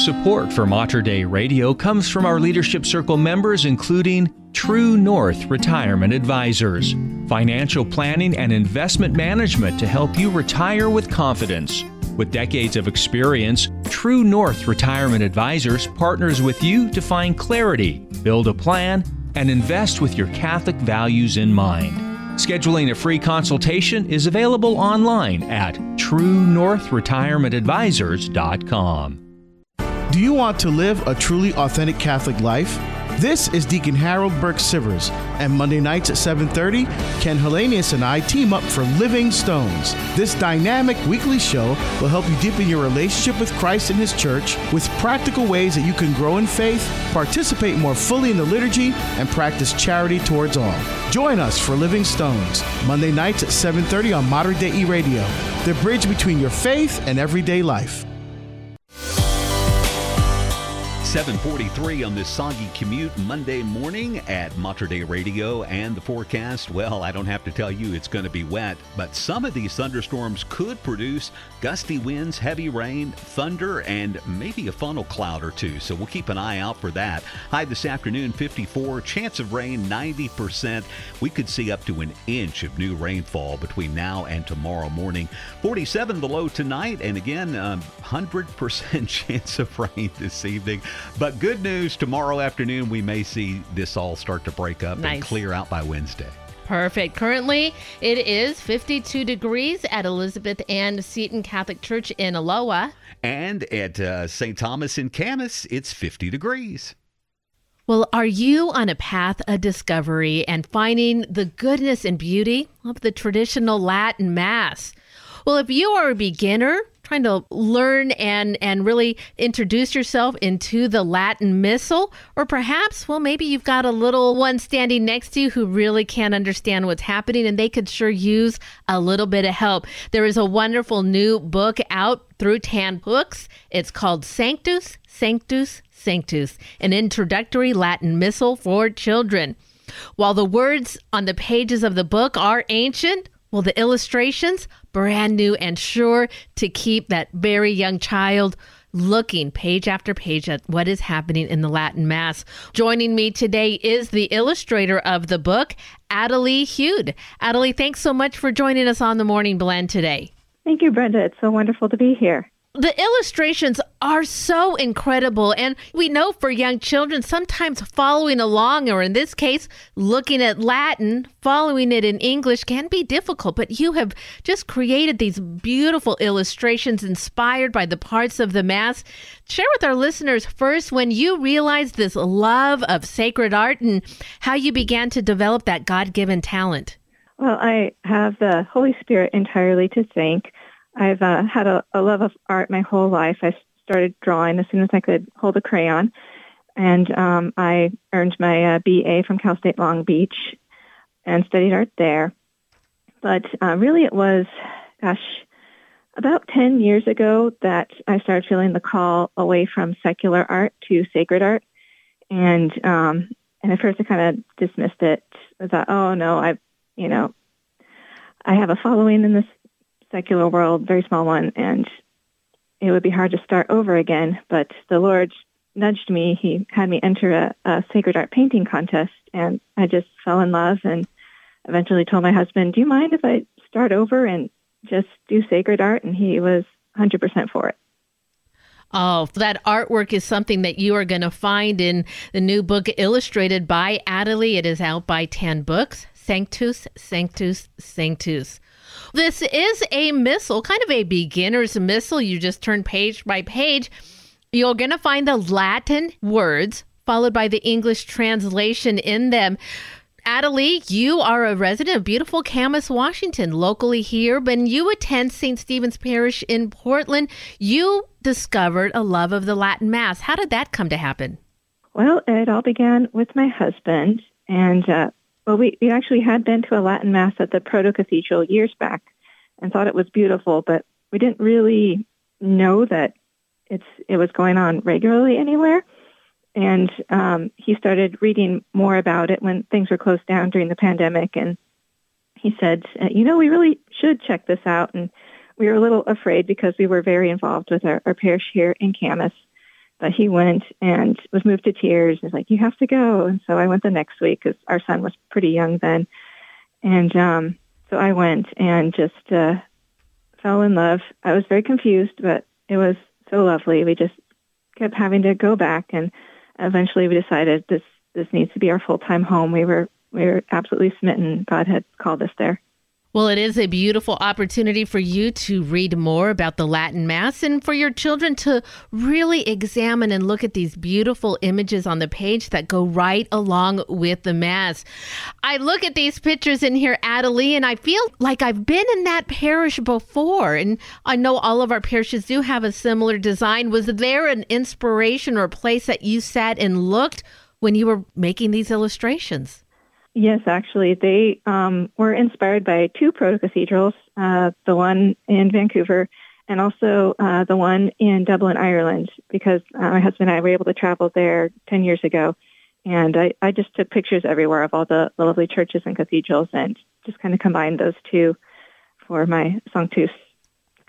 Support for Mater Dei Radio comes from our Leadership Circle members, including True North Retirement Advisors, financial planning and investment management to help you retire with confidence. With decades of experience, True North Retirement Advisors partners with you to find clarity, build a plan, and invest with your Catholic values in mind. Scheduling a free consultation is available online at truenorthretirementadvisors.com. Do you want to live a truly authentic Catholic life? This is Deacon Harold Burke Sivers, and Monday nights at 7:30, Ken Hellenius and I team up for Living Stones. This dynamic weekly show will help you deepen your relationship with Christ and His Church with practical ways that you can grow in faith, participate more fully in the liturgy, and practice charity towards all. Join us for Living Stones, Monday nights at 7:30 on Modern Day E Radio, the bridge between your faith and everyday life. 743 on this soggy commute Monday morning at Mater Dei Radio and the forecast. Well, I don't have to tell you it's going to be wet, but some of these thunderstorms could produce gusty winds, heavy rain, thunder, and maybe a funnel cloud or two. So we'll keep an eye out for that. High this afternoon, 54. Chance of rain, 90%. We could see up to an inch of new rainfall between now and tomorrow morning. 47 the low tonight, and again, um, 100% (laughs) chance of rain this evening. But good news tomorrow afternoon, we may see this all start to break up and clear out by Wednesday. Perfect. Currently, it is 52 degrees at Elizabeth Ann Seton Catholic Church in Aloha. And at uh, St. Thomas in Camas, it's 50 degrees. Well, are you on a path of discovery and finding the goodness and beauty of the traditional Latin Mass? Well, if you are a beginner trying to learn and and really introduce yourself into the Latin Missal, or perhaps, well, maybe you've got a little one standing next to you who really can't understand what's happening and they could sure use a little bit of help. There is a wonderful new book out through Tan Books. It's called Sanctus, Sanctus, Sanctus, an introductory Latin missal for children. While the words on the pages of the book are ancient, well, the illustrations, brand new and sure to keep that very young child looking page after page at what is happening in the Latin Mass. Joining me today is the illustrator of the book, Adelie Hude. Adelie, thanks so much for joining us on the Morning Blend today. Thank you, Brenda. It's so wonderful to be here. The illustrations are so incredible. And we know for young children, sometimes following along, or in this case, looking at Latin, following it in English can be difficult. But you have just created these beautiful illustrations inspired by the parts of the Mass. Share with our listeners first when you realized this love of sacred art and how you began to develop that God given talent. Well, I have the Holy Spirit entirely to thank. I've uh, had a, a love of art my whole life. I started drawing as soon as I could hold a crayon, and um, I earned my uh, BA from Cal State Long Beach and studied art there. But uh, really, it was, gosh, about 10 years ago that I started feeling the call away from secular art to sacred art. And um, and at first I kind of dismissed it. I thought, oh no, I, you know, I have a following in this secular world, very small one, and it would be hard to start over again. But the Lord nudged me. He had me enter a, a sacred art painting contest, and I just fell in love and eventually told my husband, Do you mind if I start over and just do sacred art? And he was 100% for it. Oh, that artwork is something that you are going to find in the new book illustrated by Adelie. It is out by Tan Books. Sanctus, Sanctus, Sanctus. This is a missal, kind of a beginner's missal. You just turn page by page. You're going to find the Latin words followed by the English translation in them. Adelie, you are a resident of beautiful Camas, Washington, locally here. When you attend St. Stephen's Parish in Portland, you discovered a love of the Latin Mass. How did that come to happen? Well, it all began with my husband, and uh, well, we, we actually had been to a Latin Mass at the Proto Cathedral years back and thought it was beautiful, but we didn't really know that it's it was going on regularly anywhere. And um, he started reading more about it when things were closed down during the pandemic. And he said, uh, you know, we really should check this out. And we were a little afraid because we were very involved with our, our parish here in Camas. But he went and was moved to tears. He's like, "You have to go." And so I went the next week because our son was pretty young then, and um, so I went and just uh, fell in love. I was very confused, but it was so lovely. We just kept having to go back, and eventually we decided this this needs to be our full time home. We were we were absolutely smitten. God had called us there. Well, it is a beautiful opportunity for you to read more about the Latin Mass and for your children to really examine and look at these beautiful images on the page that go right along with the Mass. I look at these pictures in here, Adelie, and I feel like I've been in that parish before. And I know all of our parishes do have a similar design. Was there an inspiration or a place that you sat and looked when you were making these illustrations? Yes, actually, they um, were inspired by two proto cathedrals, uh, the one in Vancouver and also uh, the one in Dublin, Ireland, because uh, my husband and I were able to travel there 10 years ago. And I, I just took pictures everywhere of all the, the lovely churches and cathedrals and just kind of combined those two for my Sanctus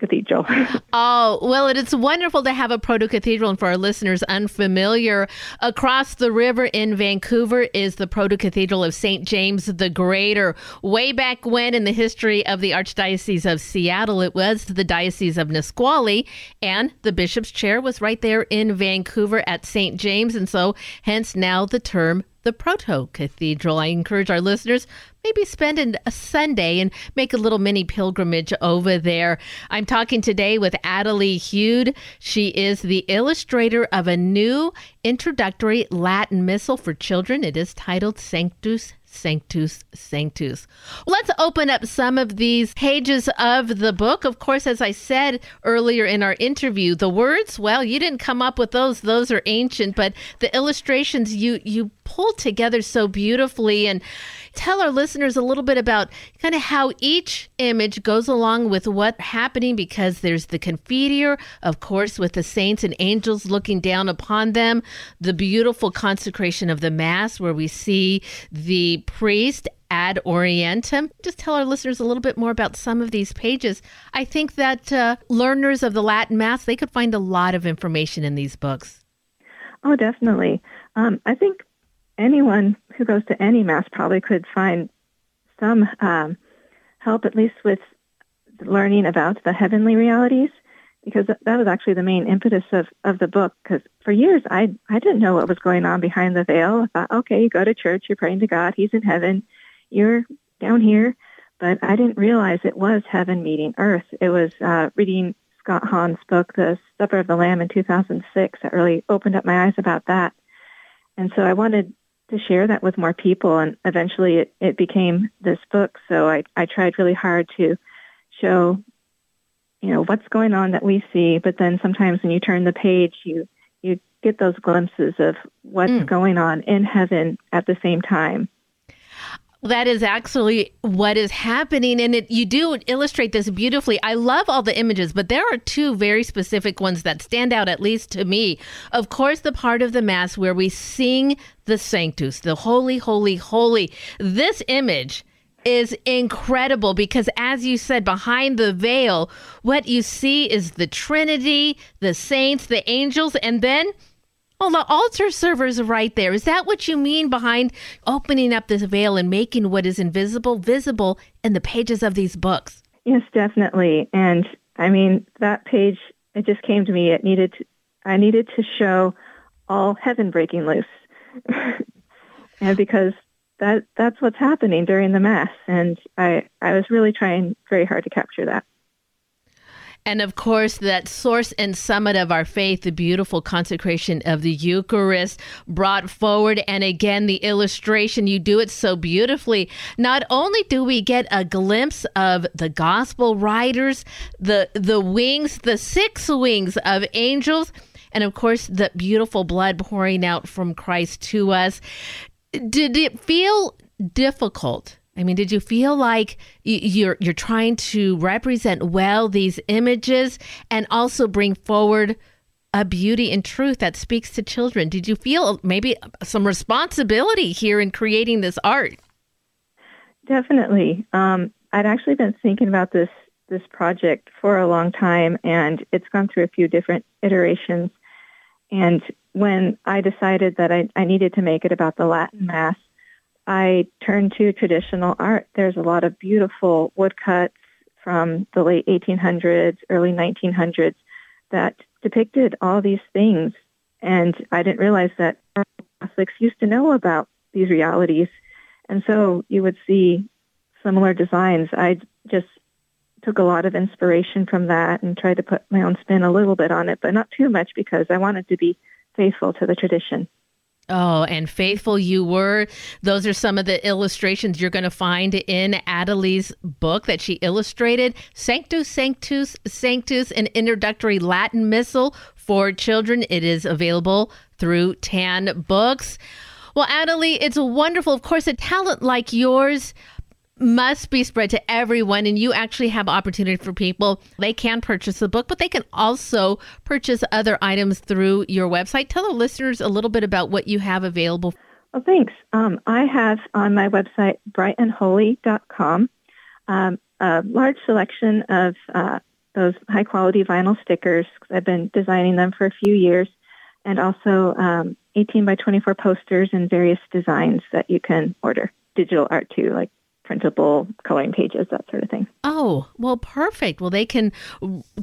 cathedral. (laughs) oh, well, it is wonderful to have a proto cathedral. And for our listeners unfamiliar, across the river in Vancouver is the proto cathedral of St. James the Greater. Way back when in the history of the Archdiocese of Seattle, it was the Diocese of Nisqually, and the bishop's chair was right there in Vancouver at St. James. And so, hence now the term the Proto Cathedral. I encourage our listeners maybe spend a Sunday and make a little mini pilgrimage over there. I'm talking today with Adelie Hude. She is the illustrator of a new introductory Latin missal for children. It is titled Sanctus Sanctus Sanctus. Let's open up some of these pages of the book. Of course, as I said earlier in our interview, the words, well, you didn't come up with those. Those are ancient, but the illustrations you you pulled together so beautifully and tell our listeners a little bit about kind of how each image goes along with what's happening because there's the Confiteor, of course, with the saints and angels looking down upon them, the beautiful consecration of the Mass where we see the priest ad orientem. Just tell our listeners a little bit more about some of these pages. I think that uh, learners of the Latin Mass, they could find a lot of information in these books. Oh, definitely. Um, I think anyone who goes to any Mass probably could find some um, help, at least with learning about the heavenly realities because that was actually the main impetus of, of the book. Because for years, I I didn't know what was going on behind the veil. I thought, okay, you go to church, you're praying to God, He's in heaven, you're down here. But I didn't realize it was heaven meeting earth. It was uh, reading Scott Hahn's book, The Supper of the Lamb, in 2006, that really opened up my eyes about that. And so I wanted to share that with more people, and eventually it, it became this book. So I, I tried really hard to show you know what's going on that we see but then sometimes when you turn the page you you get those glimpses of what's mm. going on in heaven at the same time that is actually what is happening. And it you do illustrate this beautifully. I love all the images but there are two very specific ones that stand out at least to me. Of course the part of the mass where we sing the sanctus the holy holy holy. This image is incredible because, as you said, behind the veil, what you see is the Trinity, the saints, the angels, and then well, the altar servers right there. Is that what you mean behind opening up this veil and making what is invisible visible in the pages of these books? Yes, definitely. And I mean, that page, it just came to me. It needed, to, I needed to show all heaven breaking loose. (laughs) and because that that's what's happening during the mass and i i was really trying very hard to capture that and of course, that source and summit of our faith, the beautiful consecration of the Eucharist brought forward. And again, the illustration, you do it so beautifully. Not only do we get a glimpse of the gospel writers, the, the wings, the six wings of angels, and of course, the beautiful blood pouring out from Christ to us did it feel difficult? I mean, did you feel like you're you're trying to represent well these images and also bring forward a beauty and truth that speaks to children? Did you feel maybe some responsibility here in creating this art? Definitely. Um, I'd actually been thinking about this this project for a long time, and it's gone through a few different iterations. And when I decided that I, I needed to make it about the Latin Mass, I turned to traditional art. There's a lot of beautiful woodcuts from the late 1800s, early 1900s that depicted all these things. And I didn't realize that Catholics used to know about these realities. And so you would see similar designs. I just took a lot of inspiration from that and tried to put my own spin a little bit on it, but not too much because I wanted to be faithful to the tradition. Oh, and faithful you were. Those are some of the illustrations you're going to find in Adelie's book that she illustrated. Sanctus, Sanctus, Sanctus, an introductory Latin missal for children. It is available through Tan Books. Well, Adelie, it's wonderful. Of course, a talent like yours must be spread to everyone and you actually have opportunity for people. They can purchase the book but they can also purchase other items through your website. Tell our listeners a little bit about what you have available. Well thanks. Um, i have on my website brightandholy.com um, a large selection of uh, those high quality vinyl stickers i've been designing them for a few years and also um, 18 by 24 posters in various designs that you can order. Digital art too like printable coloring pages, that sort of thing. Oh, well, perfect. Well, they can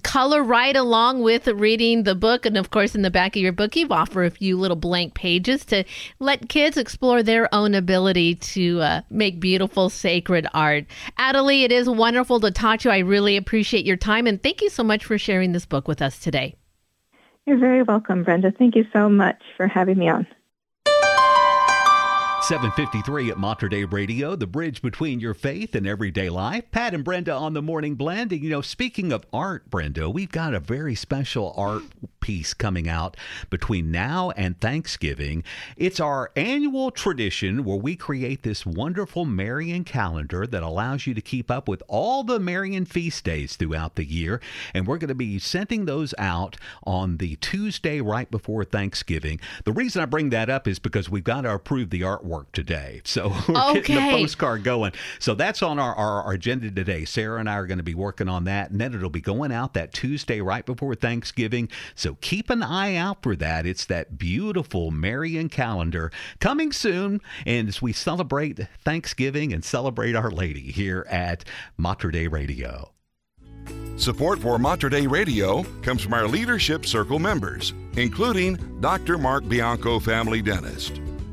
color right along with reading the book. And of course, in the back of your book, you offer a few little blank pages to let kids explore their own ability to uh, make beautiful, sacred art. Adelie, it is wonderful to talk to you. I really appreciate your time. And thank you so much for sharing this book with us today. You're very welcome, Brenda. Thank you so much for having me on. 753 at Mater Dei Radio, the bridge between your faith and everyday life. Pat and Brenda on the morning blend. And, you know, speaking of art, Brenda, we've got a very special art piece coming out between now and Thanksgiving. It's our annual tradition where we create this wonderful Marian calendar that allows you to keep up with all the Marian feast days throughout the year. And we're going to be sending those out on the Tuesday right before Thanksgiving. The reason I bring that up is because we've got to approve the artwork artwork today. (laughs) So we're getting the postcard going. So that's on our, our, our agenda today. Sarah and I are going to be working on that. And then it'll be going out that Tuesday right before Thanksgiving. So keep an eye out for that. It's that beautiful Marian calendar coming soon. And as we celebrate Thanksgiving and celebrate Our Lady here at Mater Dei Radio. Support for Mater Dei Radio comes from our Leadership Circle members, including Dr. Mark Bianco, family dentist.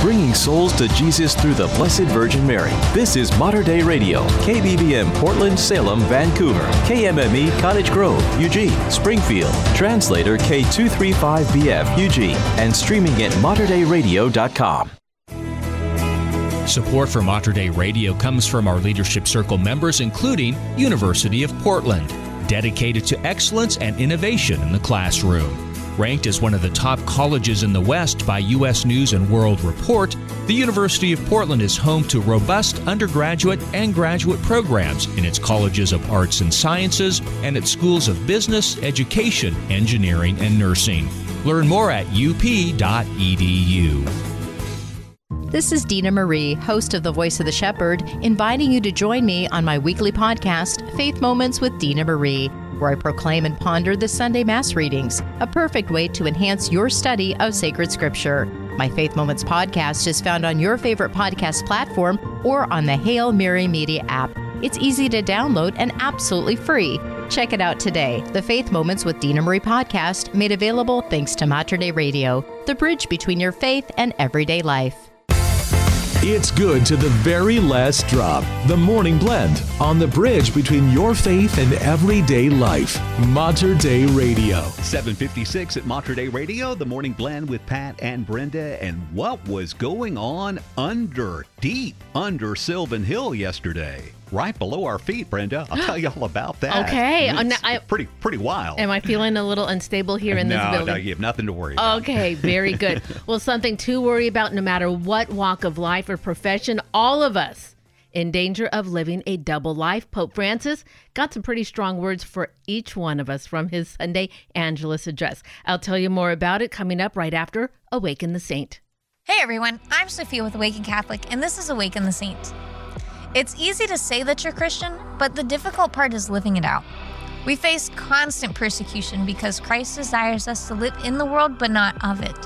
Bringing souls to Jesus through the Blessed Virgin Mary. This is Mater Dei Radio, KBVM Portland, Salem, Vancouver, KMME Cottage Grove, Eugene, Springfield, translator K235BF, Eugene, and streaming at materdeiradio.com. Support for Mater Dei Radio comes from our Leadership Circle members, including University of Portland, dedicated to excellence and innovation in the classroom. Ranked as one of the top colleges in the West by U.S. News and World Report, the University of Portland is home to robust undergraduate and graduate programs in its colleges of arts and sciences and its schools of business, education, engineering, and nursing. Learn more at up.edu. This is Dina Marie, host of The Voice of the Shepherd, inviting you to join me on my weekly podcast, Faith Moments with Dina Marie, where I proclaim and ponder the Sunday Mass readings, a perfect way to enhance your study of sacred scripture. My Faith Moments podcast is found on your favorite podcast platform or on the Hail Mary Media app. It's easy to download and absolutely free. Check it out today. The Faith Moments with Dina Marie podcast, made available thanks to Mater Dei Radio, the bridge between your faith and everyday life. It's good to the very last drop. The Morning Blend on the bridge between your faith and everyday life. Mater Dei Radio. 756 at Mater Dei Radio, the morning blend with Pat and Brenda. And what was going on under, deep under Sylvan Hill yesterday? Right below our feet, Brenda. I'll (gasps) tell you all about that. Okay. It's Uh, now I- pretty, pretty wild. Am I feeling a little unstable here in this building? no, you have nothing to worry about. Okay, very good. (laughs) well, something to worry about no matter what walk of life or profession, all of us in danger of living a double life. Pope Francis got some pretty strong words for each one of us from his Sunday Angelus address. I'll tell you more about it coming up right after Awaken the Saint. Hey everyone, I'm Sophia with Awaken Catholic, and this is Awaken the Saint. It's easy to say that you're Christian, but the difficult part is living it out. We face constant persecution because Christ desires us to live in the world but not of it.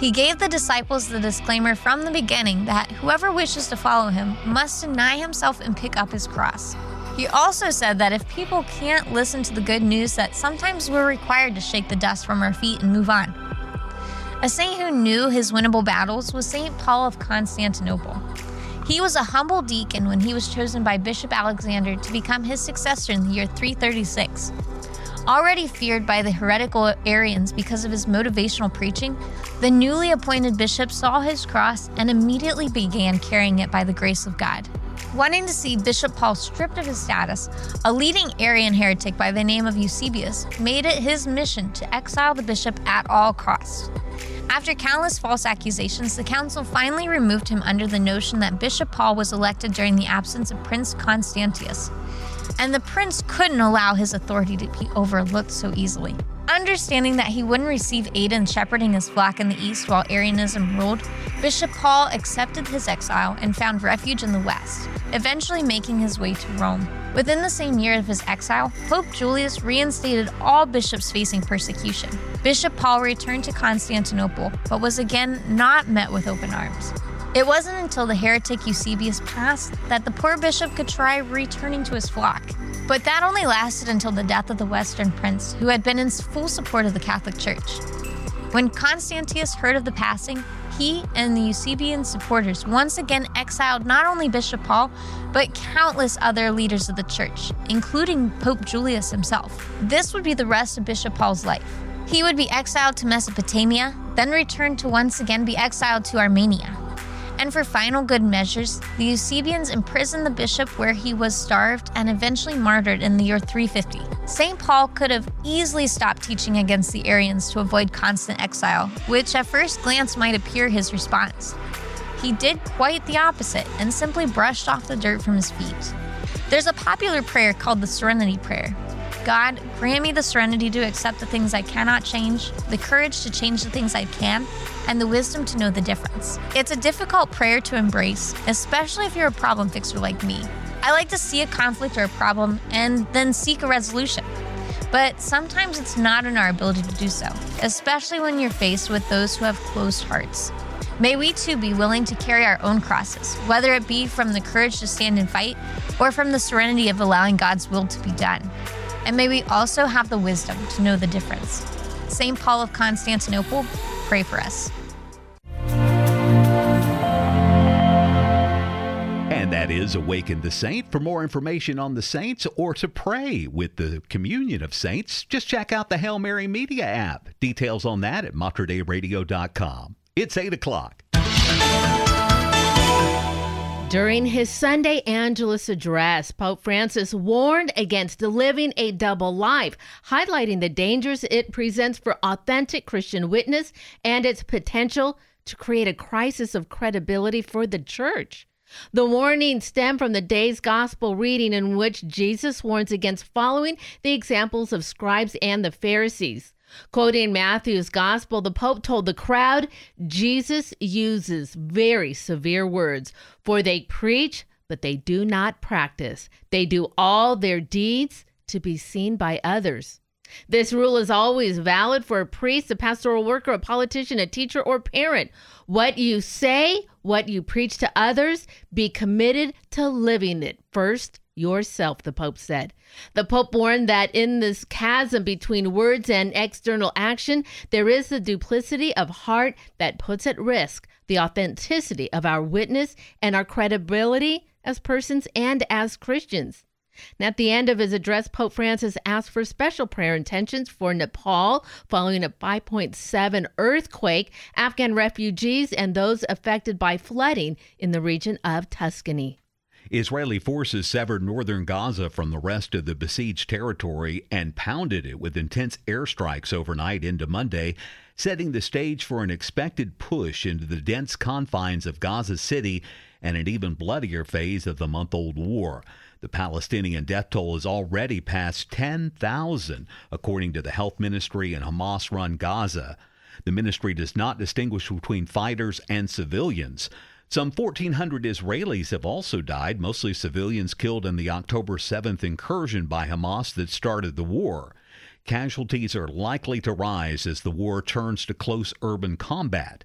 He gave the disciples the disclaimer from the beginning that whoever wishes to follow him must deny himself and pick up his cross. He also said that if people can't listen to the good news, that sometimes we're required to shake the dust from our feet and move on. A saint who knew his winnable battles was St. Paul of Constantinople. He was a humble deacon when he was chosen by Bishop Alexander to become his successor in the year 336. Already feared by the heretical Arians because of his motivational preaching, the newly appointed bishop saw his cross and immediately began carrying it by the grace of God. Wanting to see Bishop Paul stripped of his status, a leading Arian heretic by the name of Eusebius made it his mission to exile the bishop at all costs. After countless false accusations, the council finally removed him under the notion that Bishop Paul was elected during the absence of Prince Constantius, and the prince couldn't allow his authority to be overlooked so easily. Understanding that he wouldn't receive aid in shepherding his flock in the east while Arianism ruled, Bishop Paul accepted his exile and found refuge in the west, eventually making his way to Rome. Within the same year of his exile, Pope Julius reinstated all bishops facing persecution. Bishop Paul returned to Constantinople, but was again not met with open arms. It wasn't until the heretic Eusebius passed that the poor bishop could try returning to his flock. But that only lasted until the death of the Western prince, who had been in full support of the Catholic Church. When Constantius heard of the passing, he and the Eusebian supporters once again exiled not only Bishop Paul, but countless other leaders of the church, including Pope Julius himself. This would be the rest of Bishop Paul's life. He would be exiled to Mesopotamia, then return to once again be exiled to Armenia. And for final good measures, the Eusebians imprisoned the bishop where he was starved and eventually martyred in the year 350. St. Paul could have easily stopped teaching against the Arians to avoid constant exile, which at first glance might appear his response. He did quite the opposite and simply brushed off the dirt from his feet. There's a popular prayer called the Serenity Prayer. God, grant me the serenity to accept the things I cannot change, the courage to change the things I can, and the wisdom to know the difference. It's a difficult prayer to embrace, especially if you're a problem fixer like me. I like to see a conflict or a problem and then seek a resolution. But sometimes it's not in our ability to do so, especially when you're faced with those who have closed hearts. May we too be willing to carry our own crosses, whether it be from the courage to stand and fight or from the serenity of allowing God's will to be done. And may we also have the wisdom to know the difference. St. Paul of Constantinople, pray for us. And that is Awaken the Saint. For more information on the saints or to pray with the communion of saints, just check out the Hail Mary Media app. Details on that at materdeiradio.com. It's 8 o'clock. During his Sunday Angelus address, Pope Francis warned against living a double life, highlighting the dangers it presents for authentic Christian witness and its potential to create a crisis of credibility for the church. The warning stemmed from the day's gospel reading, in which Jesus warns against following the examples of scribes and the Pharisees. Quoting Matthew's gospel, the Pope told the crowd Jesus uses very severe words, for they preach, but they do not practice. They do all their deeds to be seen by others. This rule is always valid for a priest, a pastoral worker, a politician, a teacher, or parent. What you say, what you preach to others, be committed to living it first yourself, the Pope said. The Pope warned that in this chasm between words and external action, there is a duplicity of heart that puts at risk the authenticity of our witness and our credibility as persons and as Christians. And at the end of his address, Pope Francis asked for special prayer intentions for Nepal following a 5.7 earthquake, Afghan refugees, and those affected by flooding in the region of Tuscany. Israeli forces severed northern Gaza from the rest of the besieged territory and pounded it with intense airstrikes overnight into Monday, setting the stage for an expected push into the dense confines of Gaza City and an even bloodier phase of the month old war. The Palestinian death toll has already passed 10,000, according to the health ministry in Hamas run Gaza. The ministry does not distinguish between fighters and civilians. Some 1,400 Israelis have also died, mostly civilians killed in the October 7th incursion by Hamas that started the war. Casualties are likely to rise as the war turns to close urban combat.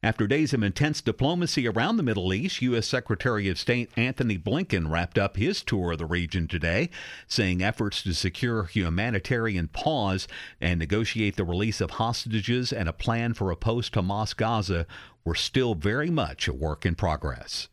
After days of intense diplomacy around the Middle East, U.S. Secretary of State Antony Blinken wrapped up his tour of the region today, saying efforts to secure humanitarian pause and negotiate the release of hostages and a plan for a post Hamas Gaza were still very much a work in progress.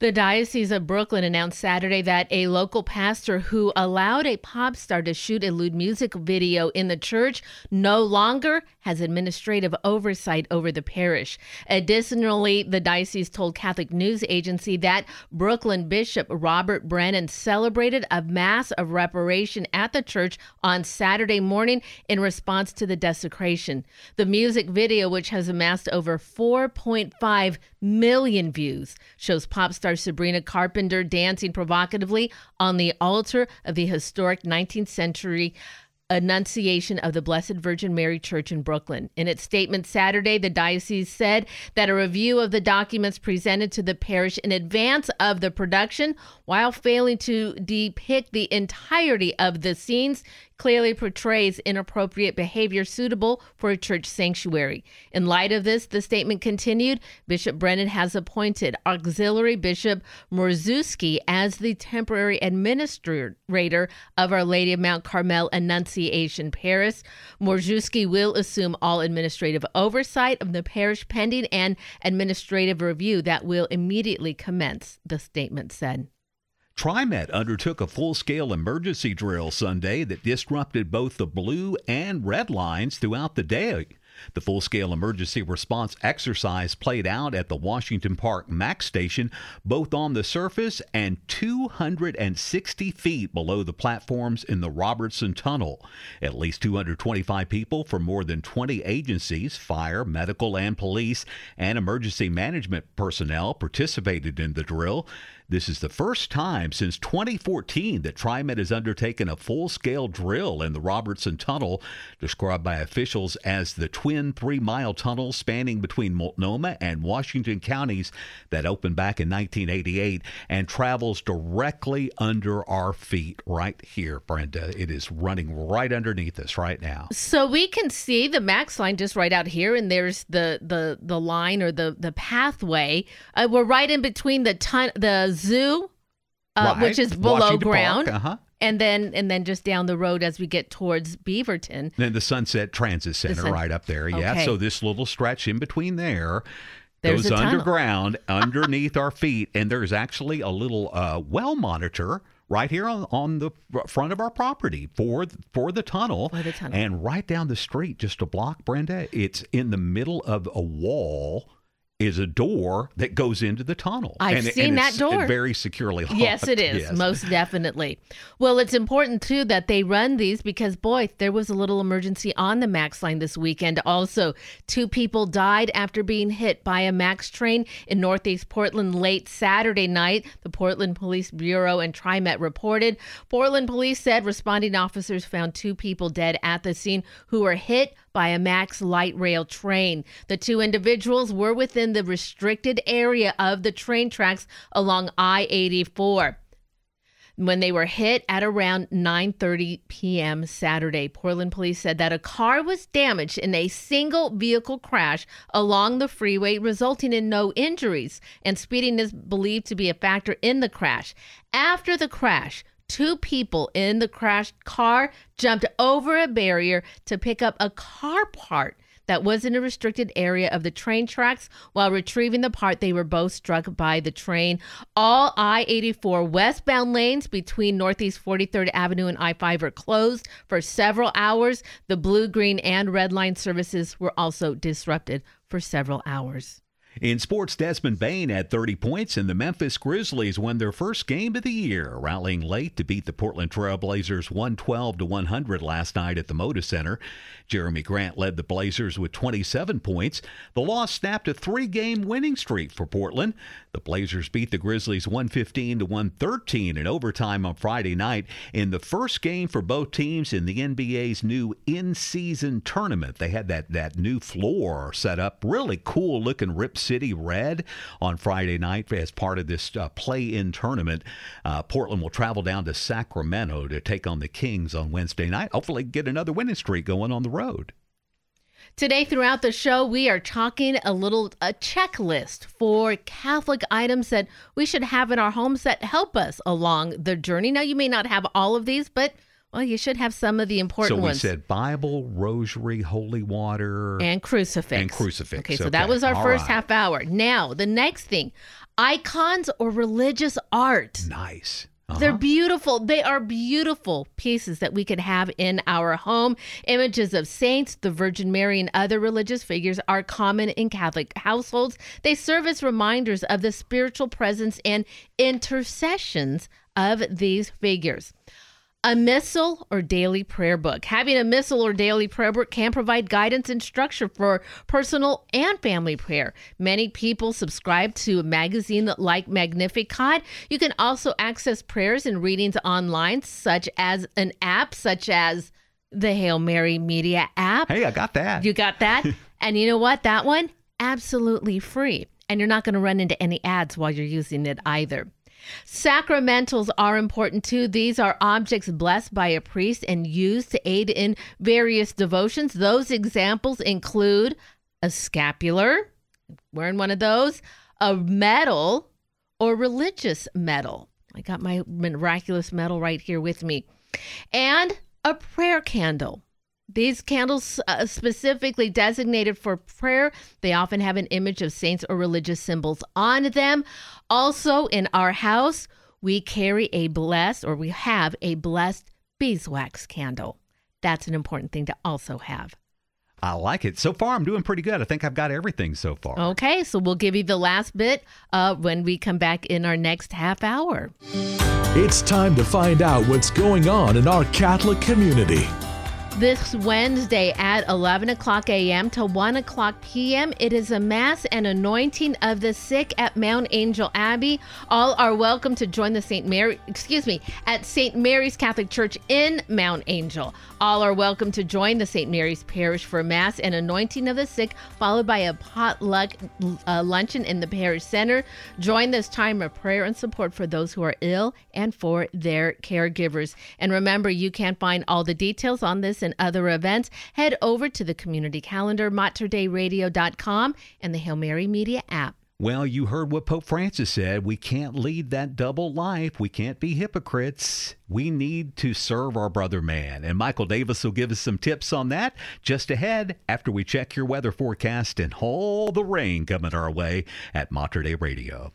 The Diocese of Brooklyn announced Saturday that a local pastor who allowed a pop star to shoot a lewd music video in the church no longer has administrative oversight over the parish. Additionally, the diocese told Catholic News Agency that Brooklyn Bishop Robert Brennan celebrated a mass of reparation at the church on Saturday morning in response to the desecration. The music video, which has amassed over 4.5 million views, shows pop star Sabrina Carpenter dancing provocatively on the altar of the historic 19th century Annunciation of the Blessed Virgin Mary Church in Brooklyn. In its statement Saturday, the diocese said that a review of the documents presented to the parish in advance of the production, while failing to depict the entirety of the scenes, clearly portrays inappropriate behavior suitable for a church sanctuary. In light of this, the statement continued Bishop Brennan has appointed Auxiliary Bishop Mroziewski as the temporary administrator of Our Lady of Mount Carmel Annunciation Parish. Mroziewski will assume all administrative oversight of the parish pending an administrative review that will immediately commence, the statement said. TriMet undertook a full scale emergency drill Sunday that disrupted both the blue and red lines throughout the day. The full scale emergency response exercise played out at the Washington Park MAX station, both on the surface and 260 feet below the platforms in the Robertson Tunnel. At least 225 people from more than 20 agencies, fire, medical, and police, and emergency management personnel participated in the drill. This is the first time since 2014 that TriMet has undertaken a full scale drill in the Robertson Tunnel, described by officials as the twin three mile tunnel spanning between Multnomah and Washington counties that opened back in 1988 and travels directly under our feet right here, Brenda. It is running right underneath us right now. So we can see the max line just right out here, and there's the the the line or the the pathway. Uh, we're right in between the the zoo, uh, Right. which is below Washington ground, uh-huh. and then and then just down the road as we get towards Beaverton. Then the Sunset Transit Center sun- right up there. Yeah. Okay. So this little stretch in between there There's goes underground (laughs) underneath our feet. And there's actually a little uh, well monitor right here on, on the front of our property for for the tunnel. For the tunnel. And right down the street, just a block, Brenda, it's in the middle of a wall. Is a door that goes into the tunnel. I've And seen and that it's door. Very securely locked. (laughs) Yes, it is. Yes. Most definitely. Well, it's important too that they run these because boy, there was a little emergency on the Max line this weekend. Also, two people died after being hit by a Max train in Northeast Portland late Saturday night. The Portland Police Bureau and TriMet reported. Portland police said responding officers found two people dead at the scene who were hit by a Max light rail train. The two individuals were within the restricted area of the train tracks along I 84 when they were hit at around 9:30 p.m. Saturday. Portland police said that a car was damaged in a single vehicle crash along the freeway resulting in no injuries and speeding is believed to be a factor in the crash. After the crash, Two people in the crashed car jumped over a barrier to pick up a car part that was in a restricted area of the train tracks. While retrieving the part, they were both struck by the train. All I 84 westbound lanes between Northeast 43rd Avenue and I 5 are closed for several hours. The blue, green, and red line services were also disrupted for several hours. In sports, Desmond Bane had 30 points, and the Memphis Grizzlies won their first game of the year, rallying late to beat the Portland Trailblazers 112 to 100 last night at the Moda Center. Jerami Grant led the Blazers with 27 points. The loss snapped a three-game winning streak for Portland. The Blazers beat the Grizzlies 115 to 113 in overtime on Friday night in the first game for both teams in the NBA's new in-season tournament. They had that that new floor set up, really cool looking Rip City red on Friday night as part of this uh, play-in tournament. Uh, Portland will travel down to Sacramento to take on the Kings on Wednesday night. Hopefully, get another winning streak going on the road. Today, throughout the show, we are talking a little a checklist for Catholic items that we should have in our homes that help us along the journey. Now, you may not have all of these, but well, you should have some of the important so we ones. said Bible, Rosary, Holy Water, and crucifix. And crucifix. Okay, so that was our All first right. half hour. Now, the next thing icons or religious art. Nice. They're uh-huh. beautiful. They are beautiful pieces that we can have in our home. Images of saints, the Virgin Mary, and other religious figures are common in Catholic households. They serve as reminders of the spiritual presence and intercessions of these figures. A missal or daily prayer book. Having a missal or daily prayer book can provide guidance and structure for personal and family prayer. Many people subscribe to a magazine like Magnificat. You can also access prayers and readings online, such as an app, such as the Hail Mary Media app. Hey, I got that. You got that? (laughs) and you know what? That one, absolutely free. And you're not going to run into any ads while you're using it either. Sacramentals are important too. These are objects blessed by a priest and used to aid in various devotions. Those examples include a scapular, wearing one of those, a medal, or religious medal. I got my miraculous medal right here with me, and a prayer candle. These candles uh, specifically designated for prayer, they often have an image of saints or religious symbols on them. Also, in our house, we carry a blessed or we have a blessed beeswax candle. That's an important thing to also have. I like it. So far, I'm doing pretty good. I think I've got everything so far. Okay, so we'll give you the last bit uh, when we come back in our next half hour. It's time to find out what's going on in our Catholic community. This Wednesday at 11 o'clock a.m. to 1 o'clock p.m., it is a Mass and anointing of the sick at Mount Angel Abbey. All are welcome to join the St. Mary, excuse me, at St. Mary's Catholic Church in Mount Angel. All are welcome to join the St. Mary's Parish for Mass and anointing of the sick, followed by a potluck uh, luncheon in the parish center. Join this time of prayer and support for those who are ill and for their caregivers. And remember, you can find all the details on this and other events. Head over to the community calendar, materdeiradio.com, and the Hail Mary Media app. Well, you heard what Pope Francis said. We can't lead that double life. We can't be hypocrites. We need to serve our brother man. And Michael Davis will give us some tips on that just ahead after we check your weather forecast and all the rain coming our way at Mater Radio.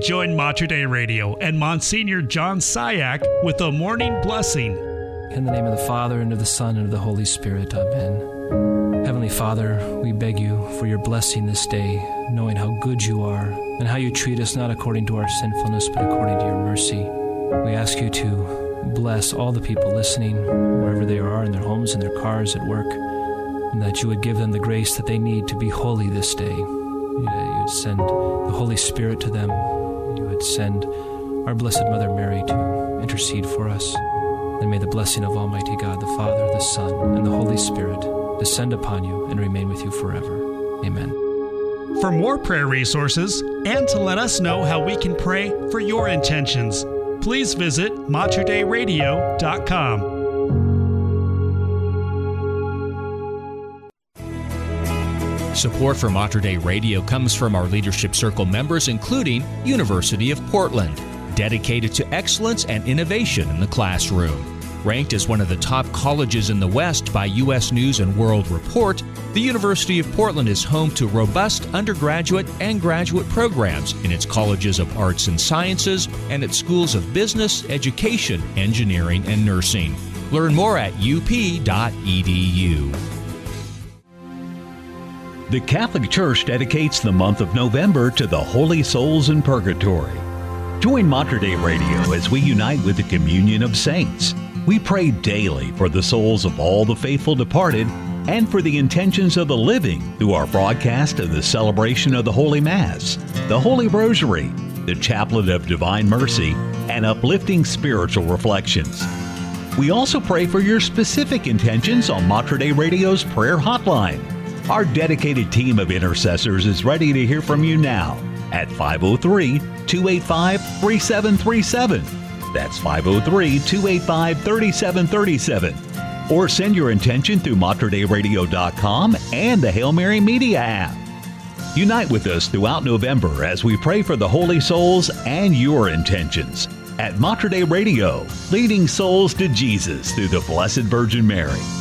Join Mater Dei Radio and Monsignor John Cihak with a morning blessing. In the name of the Father, and of the Son, and of the Holy Spirit. Amen. Heavenly Father, we beg you for your blessing this day, knowing how good you are and how you treat us not according to our sinfulness, but according to your mercy. We ask you to bless all the people listening, wherever they are, in their homes, in their cars, at work, and that you would give them the grace that they need to be holy this day. You would send the Holy Spirit to them you would send our Blessed Mother Mary to intercede for us. And may the blessing of Almighty God, the Father, the Son, and the Holy Spirit descend upon you and remain with you forever. Amen. For more prayer resources and to let us know how we can pray for your intentions, please visit materdeiradio.com. Support for Mater Dei Radio comes from our Leadership Circle members, including University of Portland, dedicated to excellence and innovation in the classroom. Ranked as one of the top colleges in the West by U.S. News and World Report, the University of Portland is home to robust undergraduate and graduate programs in its colleges of arts and sciences and its schools of business, education, engineering, and nursing. Learn more at up.edu. The Catholic Church dedicates the month of November to the holy souls in purgatory. Join Mater Dei Radio as we unite with the communion of saints. We pray daily for the souls of all the faithful departed and for the intentions of the living through our broadcast of the celebration of the Holy Mass, the Holy Rosary, the Chaplet of Divine Mercy, and uplifting spiritual reflections. We also pray for your specific intentions on Mater Dei Radio's prayer hotline. Our dedicated team of intercessors is ready to hear from you now at 503 285 3737. That's 503 285 3737. Or send your intention through materdeiradio.com and the Hail Mary Media app. Unite with us throughout November as we pray for the holy souls and your intentions at Mater Dei Radio, leading souls to Jesus through the Blessed Virgin Mary.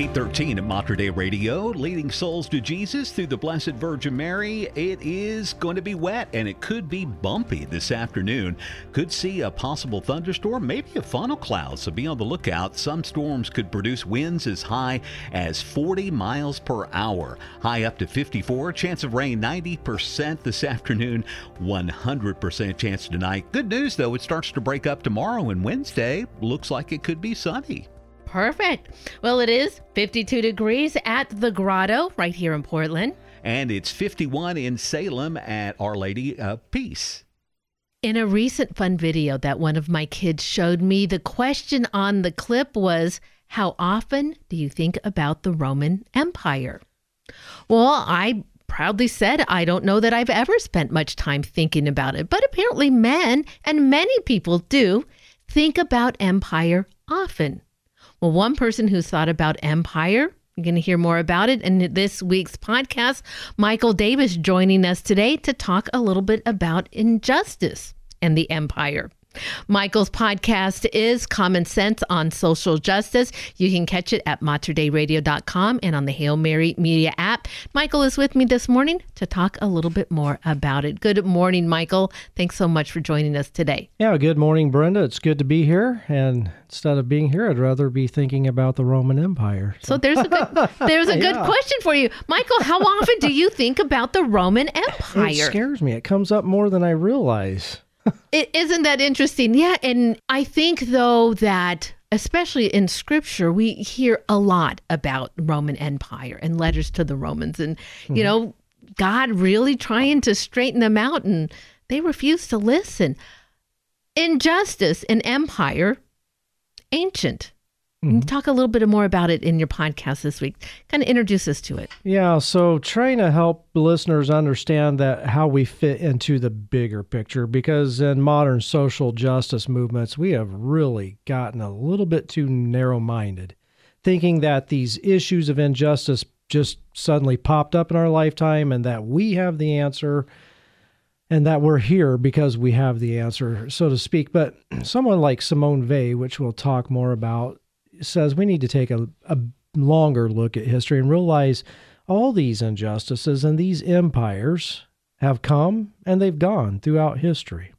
813 at Mater Dei Radio, leading souls to Jesus through the Blessed Virgin Mary. It is going to be wet and it could be bumpy this afternoon. Could see a possible thunderstorm, maybe a funnel cloud, so be on the lookout. Some storms could produce winds as high as 40 miles per hour, high up to 54. Chance of rain 90% this afternoon, 100% chance tonight. Good news though, it starts to break up tomorrow and Wednesday. Looks like it could be sunny. Perfect. Well, it is 52 degrees at the Grotto right here in Portland. And it's 51 in Salem at Our Lady of Peace. In a recent fun video that one of my kids showed me, the question on the clip was How often do you think about the Roman Empire? Well, I proudly said, I don't know that I've ever spent much time thinking about it. But apparently, men and many people do think about empire often. Well, one person who's thought about empire, you're going to hear more about it in this week's podcast. Michael Davis joining us today to talk a little bit about injustice and the empire. Michael's podcast is Common Sense on Social Justice. You can catch it at materdeiradio.com and on the Hail Mary Media app. Michael is with me this morning to talk a little bit more about it. Good morning, Michael. Thanks so much for joining us today. Yeah, good morning, Brenda. It's good to be here. And instead of being here, I'd rather be thinking about the Roman Empire. So, there's a good, (laughs) there's a good Yeah. question for you, Michael. How often do you think about the Roman Empire? It scares me. It comes up more than I realize. (laughs) It, isn't that interesting? Yeah. And I think, though, that especially in scripture, we hear a lot about Roman Empire and letters to the Romans and, you Mhm. know, God really trying to straighten them out and they refuse to listen. Injustice in empire, ancient. You talk a little bit more about it in your podcast this week? Kind of introduce us to it. Yeah, so trying to help listeners understand that how we fit into the bigger picture because in modern social justice movements we have really gotten a little bit too narrow-minded thinking that these issues of injustice just suddenly popped up in our lifetime and that we have the answer and that we're here because we have the answer so to speak but (clears throat) someone like Simone Weil which we'll talk more about says we need to take a, a longer look at history and realize all these injustices and these empires have come and they've gone throughout history.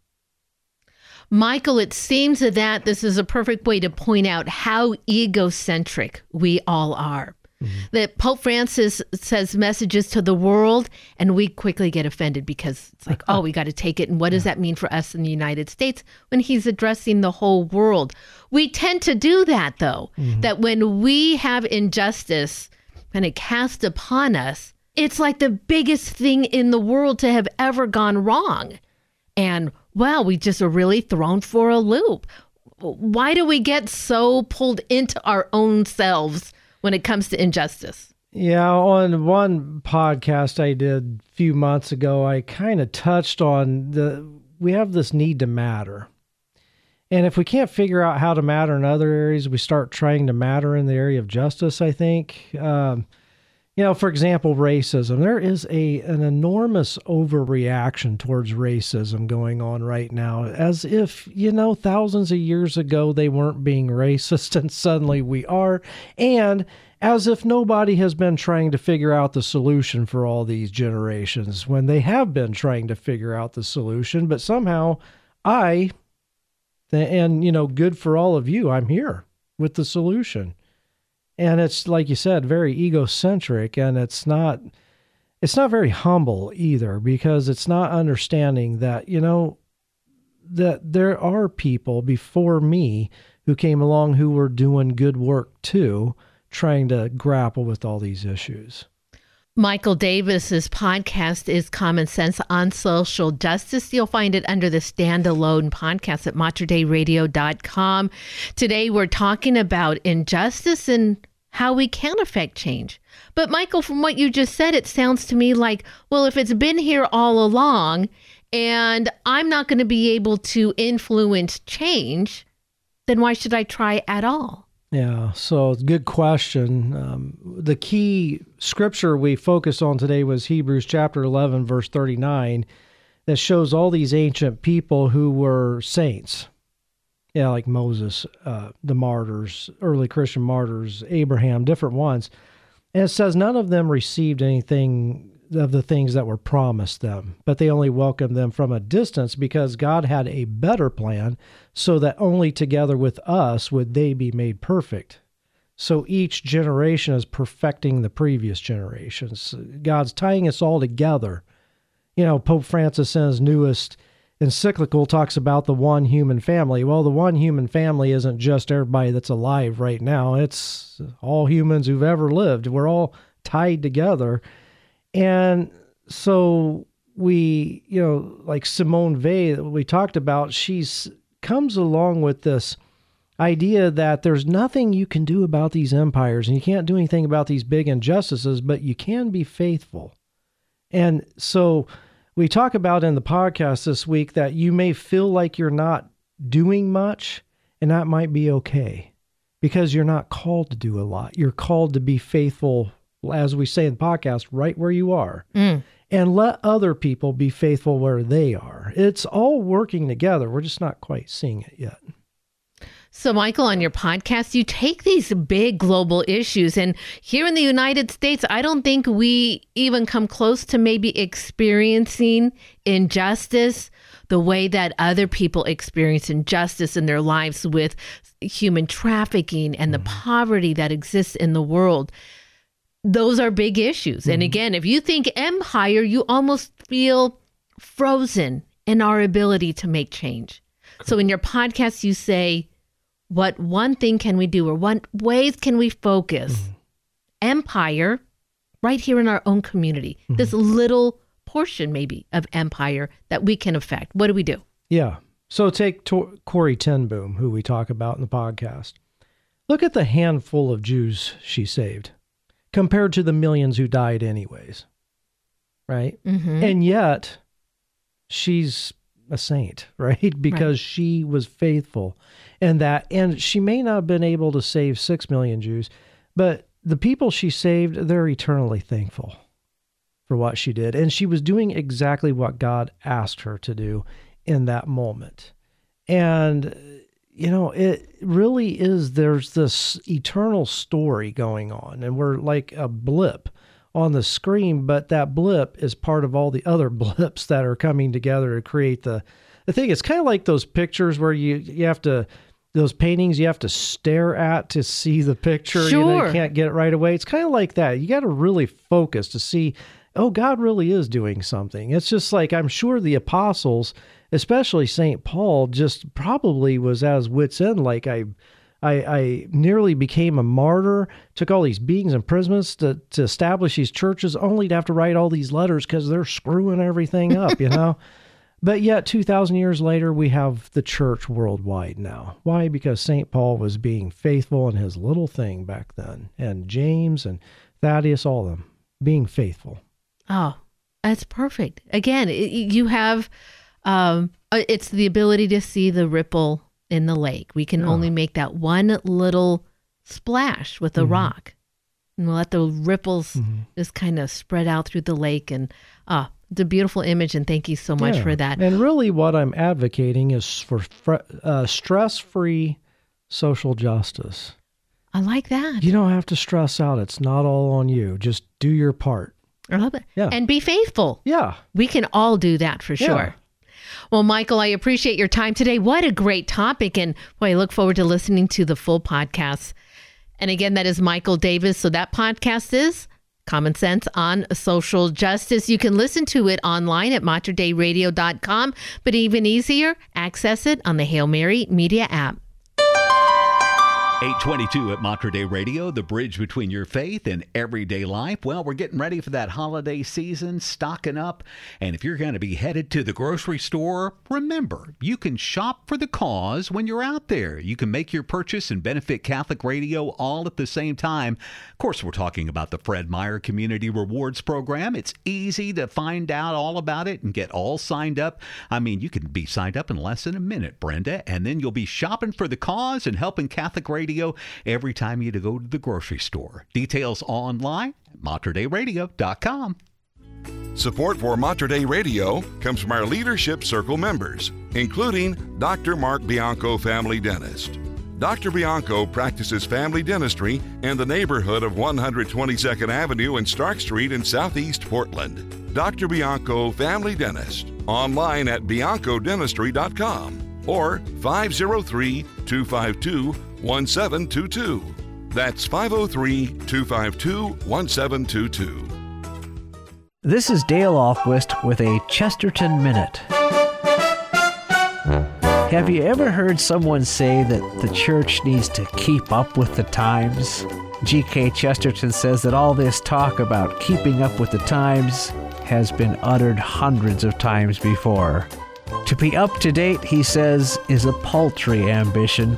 Michael, it seems that this is a perfect way to point out how egocentric we all are. Mm-hmm. That Pope Francis says messages to the world, and we quickly get offended because it's like, oh, we (laughs) got to take it. And what does that mean for us in the United States when he's addressing the whole world? We tend to do that, though, mm-hmm. that when we have injustice and it cast upon us, it's like the biggest thing in the world to have ever gone wrong. And wow, we just are really thrown for a loop. Why do we get so pulled into our own selves when it comes to injustice? Yeah, on one podcast I did a few months ago, I kind of touched on the we have this need to matter. And if we can't figure out how to matter in other areas, we start trying to matter in the area of justice, I think. Um, you know, for example, racism. There is a an enormous overreaction towards racism going on right now, as if, you know, thousands of years ago they weren't being racist (laughs) and suddenly we are. And as if nobody has been trying to figure out the solution for all these generations when they have been trying to figure out the solution. But somehow I, and, you know, good for all of you, I'm here with the solution and it's like you said very egocentric and it's not it's not very humble either because it's not understanding that you know that there are people before me who came along who were doing good work too trying to grapple with all these issues Michael Davis's podcast is Common Sense on Social Justice. You'll find it under the standalone podcast at materdeiradio.com. Today we're talking about injustice and how we can affect change. But Michael, from what you just said, it sounds to me like, well, if it's been here all along and I'm not going to be able to influence change, then why should I try at all? Yeah, so good question. Um, the key scripture we focused on today was Hebrews chapter 11, verse 39, that shows all these ancient people who were saints. Yeah, like Moses, uh, the martyrs, early Christian martyrs, Abraham, different ones. And it says none of them received anything of the things that were promised them, but they only welcomed them from a distance because God had a better plan so that only together with us would they be made perfect. So each generation is perfecting the previous generations. God's tying us all together. You know, Pope Francis in his newest encyclical talks about the one human family. Well, the one human family isn't just everybody that's alive right now, it's all humans who've ever lived. We're all tied together. And so we, you know, like Simone that we talked about, she's comes along with this idea that there's nothing you can do about these empires and you can't do anything about these big injustices, but you can be faithful. And so we talk about in the podcast this week that you may feel like you're not doing much, and that might be okay because you're not called to do a lot. You're called to be faithful, as we say in the podcast, right where you are. Mm. And let other people be faithful where they are. It's all working together. We're just not quite seeing it yet. So, Michael, on your podcast, you take these big global issues, and here in the United States, I don't think we even come close to maybe experiencing injustice the way that other people experience injustice in their lives with human trafficking and the mm-hmm. poverty that exists in the world. Those are big issues. And mm-hmm. again, if you think empire, you almost feel frozen in our ability to make change. So, in your podcast, you say, what one thing can we do or what ways can we focus empire right here in our own community this little portion maybe of empire that we can affect what do we do Yeah. So take Tor- Corrie ten Boom, who we talk about in the podcast. Look at the handful of Jews she saved compared to the millions who died, anyways. Right? Mhm. And yet, she's a saint, (laughs) right? Because she was faithful. And that, and she may not have been able to save six million Jews, but the people she saved, they're eternally thankful for what she did. And she was doing exactly what God asked her to do in that moment. And, you know, it really is, there's this eternal story going on, and we're like a blip on the screen, but that blip is part of all the other (laughs) blips that are coming together to create the, the thing. It's kind of like those pictures where you, you have to, those paintings you have to stare at to see the picture. You, know, you can't get it right away. It's kind of like that. You got to really focus to see, oh, God really is doing something. It's just like I'm sure the apostles, especially St. Paul, just probably was as wits end. Like I, I, I nearly became a martyr, took all these beatings and imprisonments to, to establish these churches, only to have to write all these letters because they're screwing everything up, you know? (laughs) But yet, 2,000 years later, we have the church worldwide now. Why? Because St. Paul was being faithful in his little thing back then, and James and Thaddeus, all of them, being faithful. Oh, that's perfect. Again, it, you have um uh, it's the ability to see the ripple in the lake. We can Yeah. only make that one little splash with a Mhm. rock. And we'll let the ripples Mm-hmm. just kind of spread out through the lake and ah, a beautiful image and thank you so much Yeah. for that. And really, what I'm advocating is for fr- uh, stress free social justice. I like that. You don't have to stress out. It's not all on you. Just do your part. I love it. Yeah. And be faithful. Yeah. We can all do that for Yeah. sure. Well, Michael, I appreciate your time today. What a great topic. And boy, I look forward to listening to the full podcast. And again, that is Michael Davis. So that podcast is Common Sense on Social Justice. You can listen to it online at materdeiradio.com, but even easier, access it on the Hail Mary Media app. 822 at Mater Dei Radio, the bridge between your faith and everyday life. Well, we're getting ready for that holiday season, stocking up. And if you're going to be headed to the grocery store, remember, you can shop for the cause when you're out there. You can make your purchase and benefit Catholic Radio all at the same time. Of course, we're talking about the Fred Meyer Community Rewards Program. It's easy to find out all about it and get all signed up. I mean, you can be signed up in less than a minute, Brenda, and then you'll be shopping for the cause and helping Catholic Radio every time you go to the grocery store. Details online at materdeiradio.com. Support for Mater Dei Radio comes from our Leadership Circle members, including Dr. Mark Bianco, family dentist. Dr. Bianco practices family dentistry in the neighborhood of 122nd Avenue and Stark Street in Southeast Portland. Dr. Bianco, family dentist, online at biancodentistry.com or 503 252 1722. That's 503 252 1722. This is Dale Ahlquist with a Chesterton Minute. Have you ever heard someone say that the church needs to keep up with the times? G.K. Chesterton says that all this talk about keeping up with the times has been uttered hundreds of times before. To be up to date, he says, is a paltry ambition,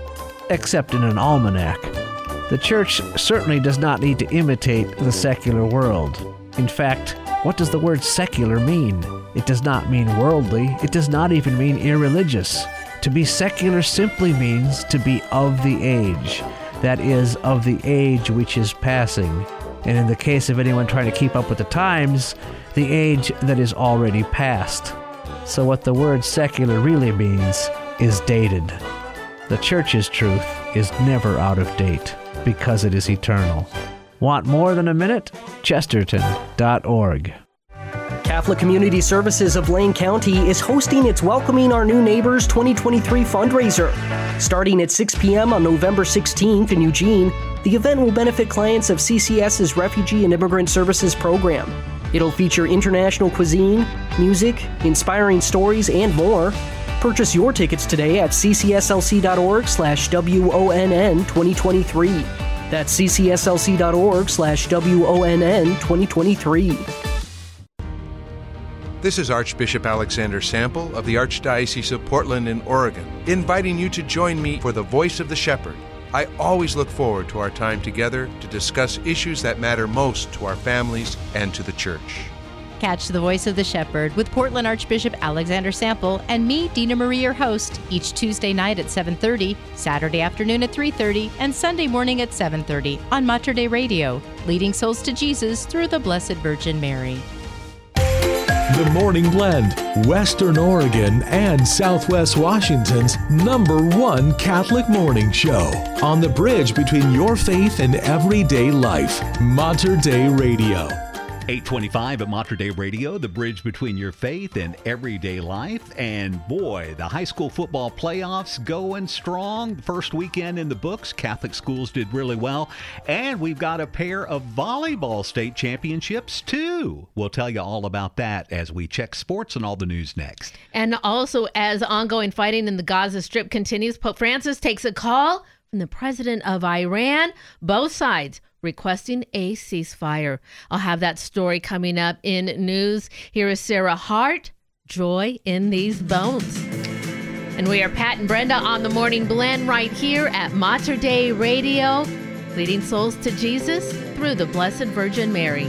except in an almanac. The church certainly does not need to imitate the secular world. In fact, What does the word secular mean? It does not mean worldly, it does not even mean irreligious. To be secular simply means to be of the age, that is, of the age which is passing. And in the case of anyone trying to keep up with the times, the age that is already past. So, what the word secular really means is dated. The church's truth is never out of date because it is eternal. Want more than a minute? Chesterton.org. Catholic Community Services of Lane County is hosting its Welcoming Our New Neighbors 2023 fundraiser. Starting at 6 p.m. on November 16th in Eugene, the event will benefit clients of CCS's Refugee and Immigrant Services program. It'll feature international cuisine, music, inspiring stories, and more. Purchase your tickets today at ccslc.org slash WONN 2023. That's ccslc.org slash WONN 2023. This is Archbishop Alexander Sample of the Archdiocese of Portland in Oregon, inviting you to join me for the Voice of the Shepherd. I always look forward to our time together to discuss issues that matter most to our families and to the church. Catch the voice of the shepherd with Portland Archbishop Alexander Sample and me, Dina Marie, your host, each Tuesday night at 7:30, Saturday afternoon at 3:30, and Sunday morning at 7:30 on Mater Dei Radio, leading souls to Jesus through the Blessed Virgin Mary. The Morning Blend, Western Oregon and Southwest Washington's number one Catholic morning show. On the bridge between your faith and everyday life. Mater Dei Radio. 825 at Mater Dei Radio, the bridge between your faith and everyday life. And boy, the high school football playoffs going strong. First weekend in the books. Catholic schools did really well. And we've got a pair of volleyball state championships, too. We'll tell you all about that as we check sports and all the news next. And also, as ongoing fighting in the Gaza Strip continues, Pope Francis takes a call from the president of Iran. Both sides requesting a ceasefire. I'll have that story coming up in news. Here is Sarah Hart, Joy in These Bones. And we are Pat and Brenda on the Morning Blend right here at Mater Dei Radio, leading souls to Jesus through the Blessed Virgin Mary.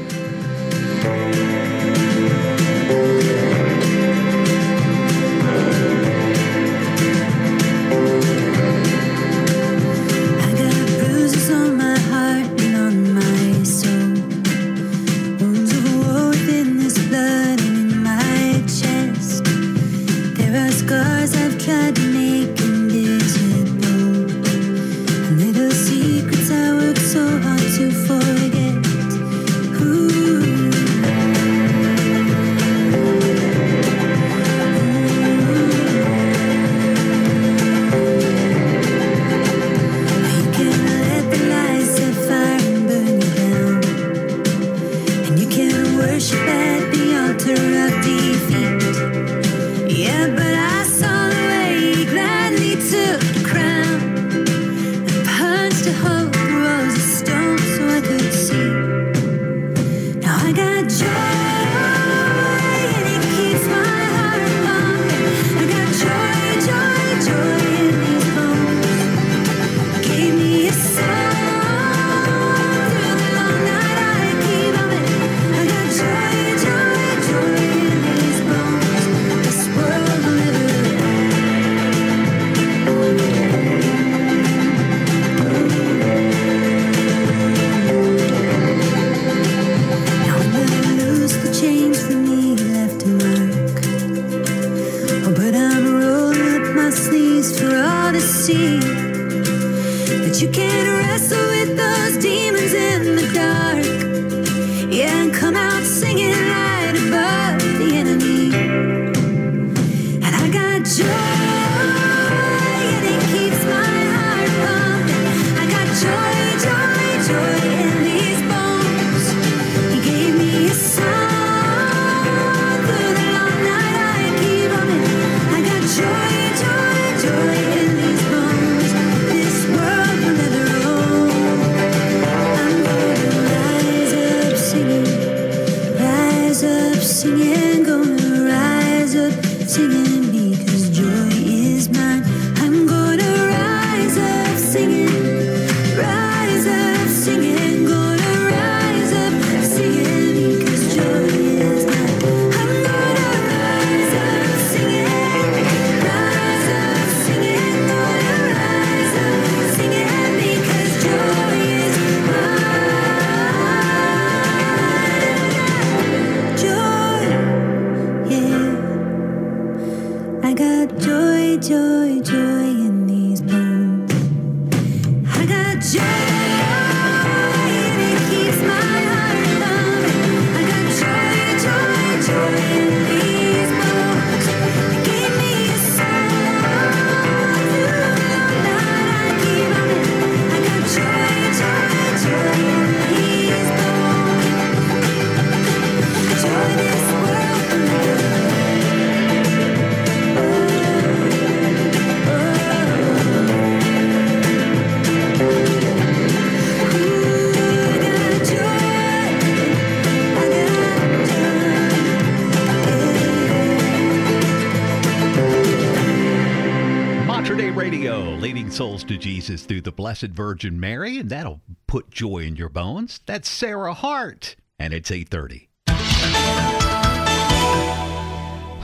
Souls to Jesus through the Blessed Virgin Mary, and that'll put joy in your bones. That's Sarah Hart, and it's 830.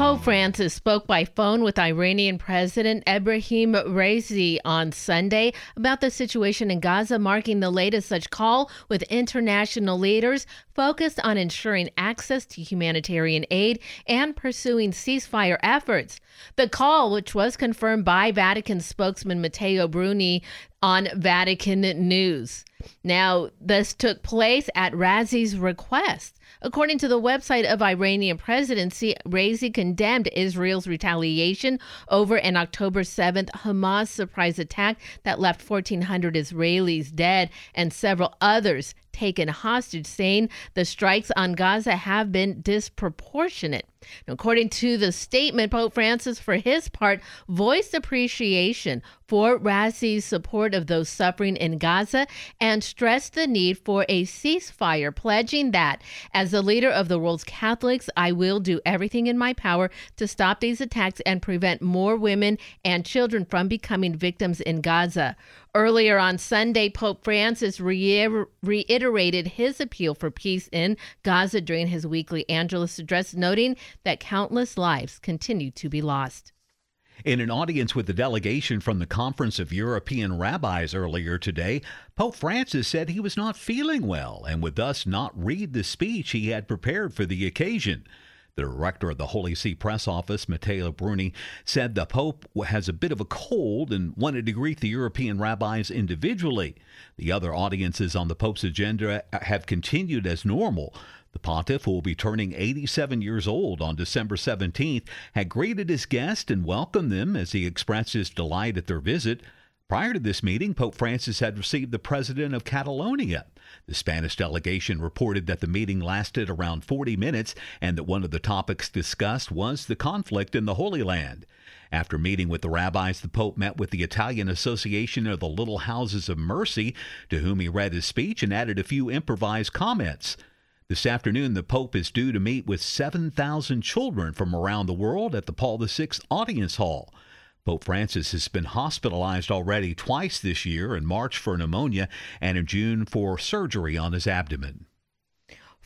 Pope Francis spoke by phone with Iranian President Ebrahim Raisi on Sunday about the situation in Gaza, marking the latest such call with international leaders focused on ensuring access to humanitarian aid and pursuing ceasefire efforts. The call, which was confirmed by Vatican spokesman Matteo Bruni on Vatican News. Now, this took place at Raisi's request. According to the website of Iranian presidency, Raisi condemned Israel's retaliation over an October 7th Hamas surprise attack that left 1,400 Israelis dead and several others taken hostage, saying the strikes on Gaza have been disproportionate. According to the statement, Pope Francis, for his part, voiced appreciation for Raisi's support of those suffering in Gaza and stressed the need for a ceasefire, pledging that, as the leader of the world's Catholics, I will do everything in my power to stop these attacks and prevent more women and children from becoming victims in Gaza. Earlier on Sunday, Pope Francis reiter- reiterated his appeal for peace in Gaza during his weekly Angelus address, noting that countless lives continue to be lost. In an audience with the delegation from the Conference of European Rabbis earlier today, Pope Francis said he was not feeling well and would thus not read the speech he had prepared for the occasion. The director of the Holy See press office, Matteo Bruni, said the Pope has a bit of a cold and wanted to greet the European rabbis individually. The other audiences on the Pope's agenda have continued as normal. The pontiff, who will be turning 87 years old on December 17th, had greeted his guests and welcomed them as he expressed his delight at their visit. Prior to this meeting, Pope Francis had received the president of Catalonia. The Spanish delegation reported that the meeting lasted around 40 minutes and that one of the topics discussed was the conflict in the Holy Land. After meeting with the rabbis, the Pope met with the Italian Association of the Little Houses of Mercy, to whom he read his speech and added a few improvised comments. This afternoon, the Pope is due to meet with 7,000 children from around the world at the Paul VI Audience Hall. Pope Francis has been hospitalized already twice this year in March for pneumonia and in June for surgery on his abdomen.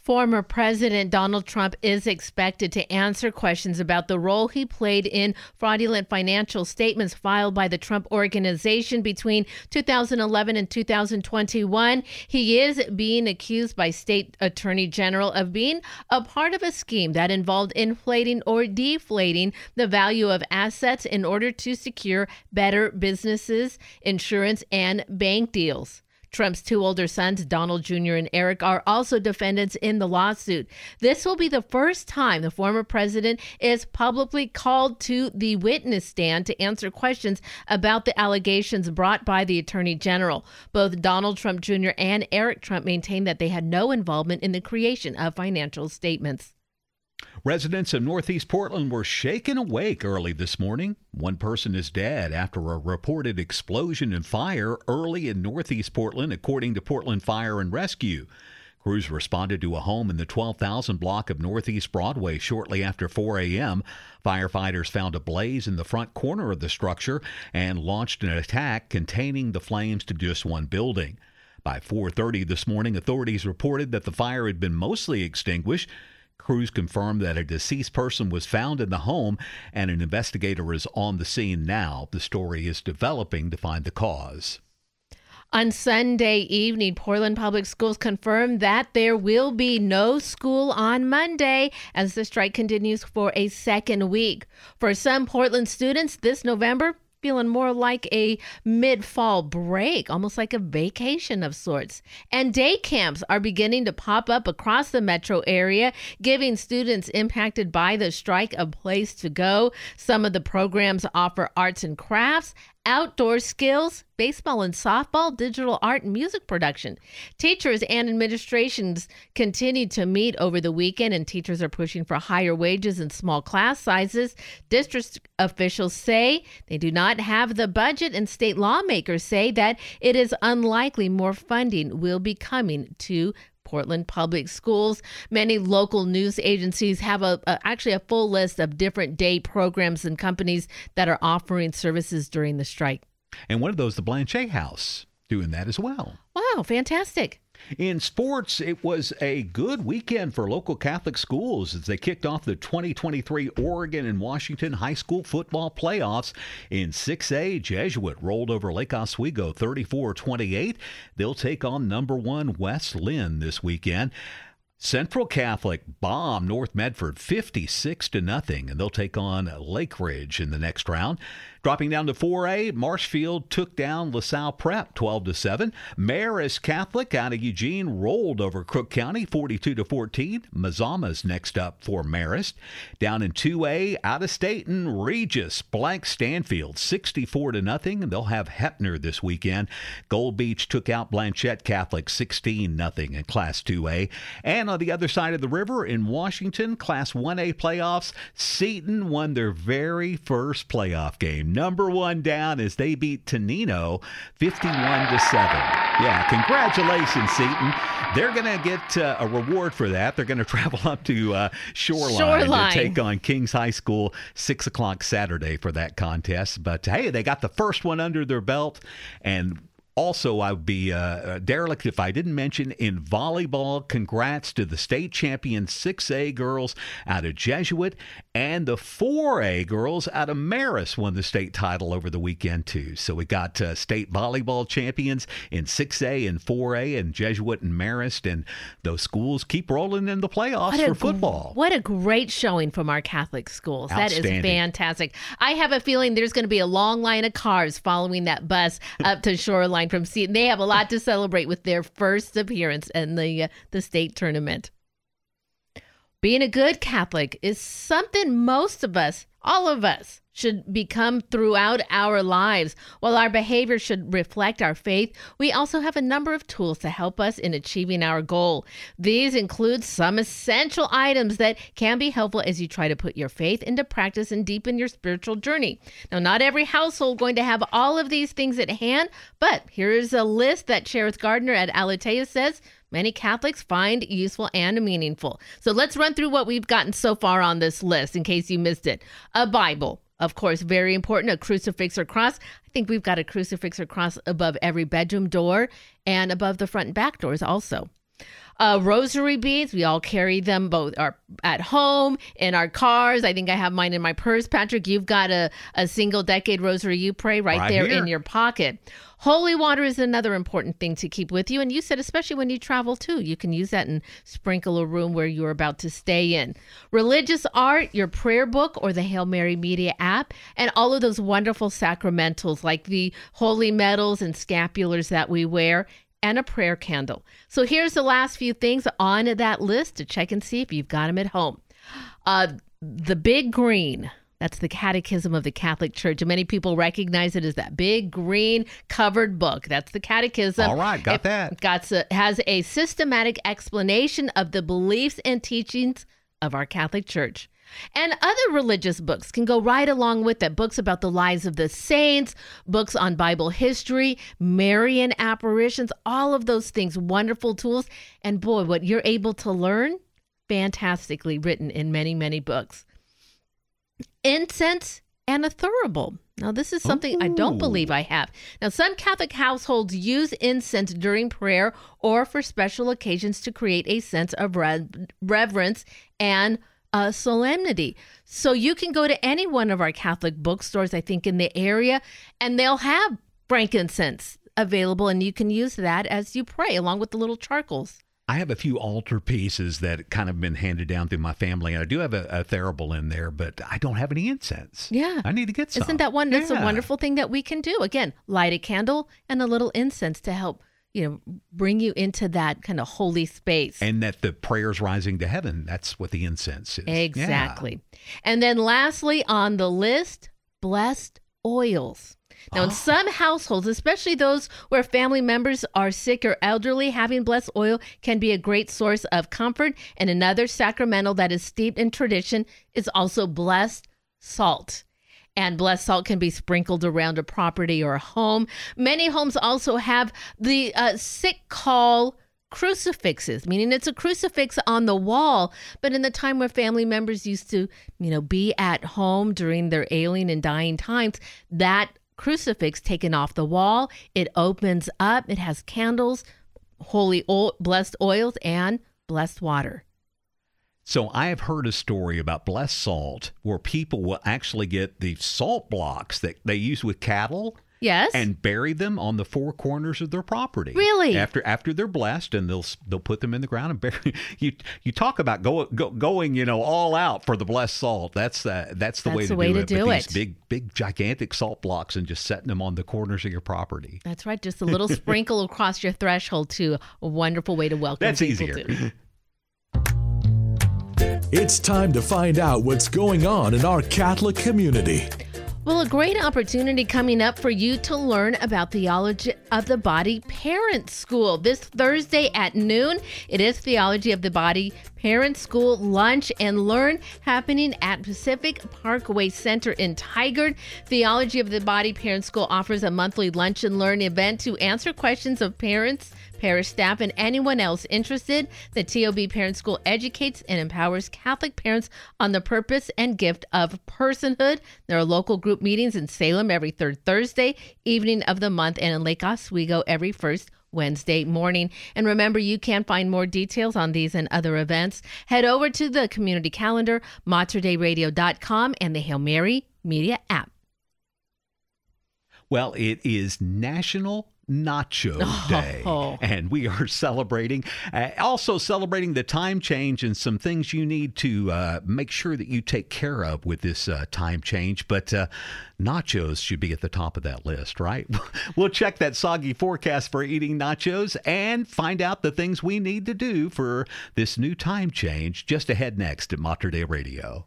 Former President Donald Trump is expected to answer questions about the role he played in fraudulent financial statements filed by the Trump Organization between 2011 and 2021. He is being accused by State Attorney General of being a part of a scheme that involved inflating or deflating the value of assets in order to secure better businesses, insurance, and bank deals. Trump's two older sons, Donald Jr. and Eric, are also defendants in the lawsuit. This will be the first time the former president is publicly called to the witness stand to answer questions about the allegations brought by the attorney general. Both Donald Trump Jr. and Eric Trump maintain that they had no involvement in the creation of financial statements. Residents of Northeast Portland were shaken awake early this morning. One person is dead after a reported explosion and fire early in Northeast Portland, according to Portland Fire and Rescue. Crews responded to a home in the 12,000 block of Northeast Broadway shortly after 4 a.m. Firefighters found a blaze in the front corner of the structure and launched an attack containing the flames to just one building. By 4:30 this morning, authorities reported that the fire had been mostly extinguished. Crews confirmed that a deceased person was found in the home and an investigator is on the scene now. The story is developing to find the cause. On Sunday evening, Portland Public Schools confirmed that there will be no school on Monday as the strike continues for a second week. For some Portland students, this November feeling more like a mid fall break, almost like a vacation of sorts. And day camps are beginning to pop up across the metro area, giving students impacted by the strike a place to go. Some of the programs offer arts and crafts, outdoor skills, baseball and softball, digital art, and music production. Teachers and administrations continue to meet over the weekend, and teachers are pushing for higher wages and small class sizes. District officials say they do not have the budget, and state lawmakers say that it is unlikely more funding will be coming to Portland Public Schools. Many local news agencies have a, a, actually a full list of different day programs and companies that are offering services during the strike. And one of those, the Blanchet House, doing that as well. Wow, fantastic. In sports, it was a good weekend for local Catholic schools as they kicked off the 2023 Oregon and Washington high school football playoffs. In 6A, Jesuit rolled over Lake Oswego 34 28. They'll take on number one West Linn this weekend. Central Catholic bomb North Medford 56 to nothing, and they'll take on Lakeridge in the next round. Dropping down to 4A, Marshfield took down LaSalle Prep 12 to 7. Marist Catholic out of Eugene rolled over Crook County 42 to 14. Mazama's next up for Marist. Down in 2A, out of Stayton, Regis blank Stanfield 64 to nothing, they'll have Heppner this weekend. Gold Beach took out Blanchet Catholic 16 nothing in Class 2A. And on the other side of the river in Washington, Class 1A playoffs, Seton won their very first playoff game number one down as they beat Tenino 51 to 7. Yeah, congratulations, Seton. They're going to get uh, a reward for that. They're going (laughs) to travel up to uh, Shoreline, Shoreline, to take on Kings High School 6 o'clock Saturday for that contest. But hey, they got the first one under their belt. And also, I would be uh, derelict if I didn't mention in volleyball, congrats to the state champion 6A girls out of Jesuit and the 4A girls out of Marist won the state title over the weekend, too. So we got uh, state volleyball champions in 6A and 4A and Jesuit and Marist, and those schools keep rolling in the playoffs for football. What a great showing from our Catholic schools. That is fantastic. I have a feeling there's going to be a long line of cars following that bus (laughs) up to Shoreline from Seton. They have a lot to celebrate with their first appearance in the uh, the state tournament. Being a good Catholic is something most of us, all of us, should become throughout our lives. While our behavior should reflect our faith, we also have a number of tools to help us in achieving our goal. These include some essential items that can be helpful as you try to put your faith into practice and deepen your spiritual journey. Now, not every household going to have all of these things at hand, but here is a list that Cerith Gardiner at Aleteia says many Catholics find useful and meaningful. So let's run through what we've gotten so far on this list in case you missed it. A Bible, of course, very important, a crucifix or cross. I think we've got a crucifix or cross above every bedroom door and above the front and back doors also. Uh, rosary beads, we all carry them both are at home, in our cars. I think I have mine in my purse. Patrick, you've got a, a single decade rosary you pray right, Right there here. in your pocket. Holy water is another important thing to keep with you. And you said, especially when you travel too, you can use that and sprinkle a room where you're about to stay in. Religious art, your prayer book, or the Hail Mary Media app, and all of those wonderful sacramentals like the holy medals and scapulars that we wear. And a prayer candle. So here's the last few things on that list to check and see if you've got them at home. Uh, the big green. That's the Catechism of the Catholic Church. And many people recognize it as that big green covered book. That's the Catechism. All right, got It that. Got a, has a systematic explanation of the beliefs and teachings of our Catholic Church. And other religious books can go right along with it. Books about the lives of the saints, books on Bible history, Marian apparitions, all of those things, wonderful tools. And boy, what you're able to learn, fantastically written in many, many books. Incense and a thurible. Now, this is something I don't believe I have. Now, some Catholic households use incense during prayer or for special occasions to create a sense of re- reverence and uh, solemnity. So you can go to any one of our Catholic bookstores, I think, in the area, and they'll have frankincense available, and you can use that as you pray, along with the little charcoals. I have a few altar pieces that kind of been handed down through my family, and I do have a, a thurible in there, but I don't have any incense. Yeah. I need to get some. Isn't that one? That's a wonderful thing that we can do. Again, light a candle and a little incense to help, you know, bring you into that kind of holy space. And that the prayers rising to heaven, that's what the incense is. Yeah. Exactly. And then lastly on the list, blessed oils. Now, in some households, especially those where family members are sick or elderly, having blessed oil can be a great source of comfort. And another sacramental that is steeped in tradition is also blessed salt. And blessed salt can be sprinkled around a property or a home. Many homes also have the uh, sick call crucifixes, meaning it's a crucifix on the wall. But in the time where family members used to, you know, be at home during their ailing and dying times, that crucifix taken off the wall, it opens up, it has candles, holy oil, blessed oils, and blessed water. So I have heard a story about blessed salt where people will actually get the salt blocks that they use with cattle. Yes. And bury them on the four corners of their property. Really? After after they're blessed, and they'll they'll put them in the ground and bury. (laughs) You you talk about go, go, going you know all out for the blessed salt. That's uh, that's the That's way the to way do to it. do with it. These big big gigantic salt blocks and just setting them on the corners of your property. That's right. Just a little (laughs) sprinkle across your threshold to a wonderful way to welcome That's people easier. to. It's time to find out what's going on in our Catholic community. Well, a great opportunity coming up for you to learn about Theology of the Body Parent School this Thursday at noon. It is Theology of the Body Parent School Lunch and Learn happening at Pacific Parkway Center in Tigard. Theology of the Body Parent School offers a monthly lunch and learn event to answer questions of parents parish staff, and anyone else interested. The TOB Parent School educates and empowers Catholic parents on the purpose and gift of personhood. There are local group meetings in Salem every third Thursday evening of the month and in Lake Oswego every first Wednesday morning. And remember, you can find more details on these and other events. Head over to the community calendar, materdeiradio.com, and the Hail Mary Media app. Well, it is National Nacho (laughs) Day, Oh. and we are celebrating. Uh, also celebrating the time change and some things you need to uh, make sure that you take care of with this uh, time change. But uh, nachos should be at the top of that list, right? (laughs) we'll check that soggy forecast for eating nachos and find out the things we need to do for this new time change. Just ahead next at Mater Dei Radio.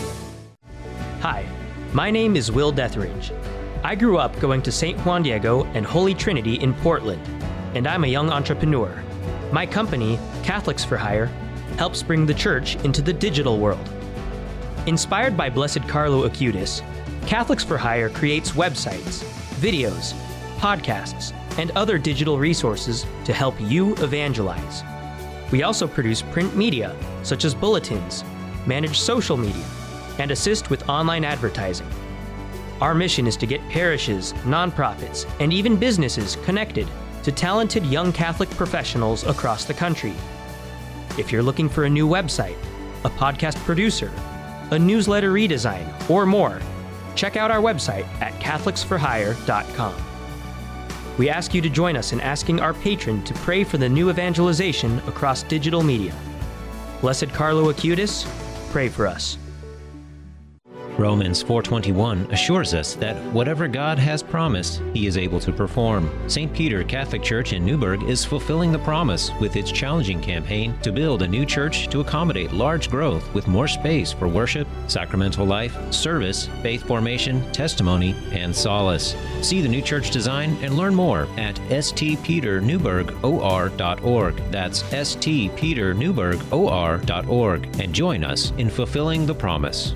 Hi, my name is Will Detheridge. I grew up going to St. Juan Diego and Holy Trinity in Portland, and I'm a young entrepreneur. My company, Catholics for Hire, helps bring the church into the digital world. Inspired by Blessed Carlo Acutis, Catholics for Hire creates websites, videos, podcasts, and other digital resources to help you evangelize. We also produce print media, such as bulletins, manage social media, and assist with online advertising. Our mission is to get parishes, nonprofits, and even businesses connected to talented young Catholic professionals across the country. If you're looking for a new website, a podcast producer, a newsletter redesign, or more, check out our website at CatholicsForHire.com. We ask you to join us in asking our patron to pray for the new evangelization across digital media. Blessed Carlo Acutis, pray for us. Romans 4:21 assures us that whatever God has promised, he is able to perform. St. Peter Catholic Church in Newberg is fulfilling the promise with its challenging campaign to build a new church to accommodate large growth with more space for worship, sacramental life, service, faith formation, testimony, and solace. See the new church design and learn more at stpeternewburghor.org. That's stpeternewburghor.org and join us in fulfilling the promise.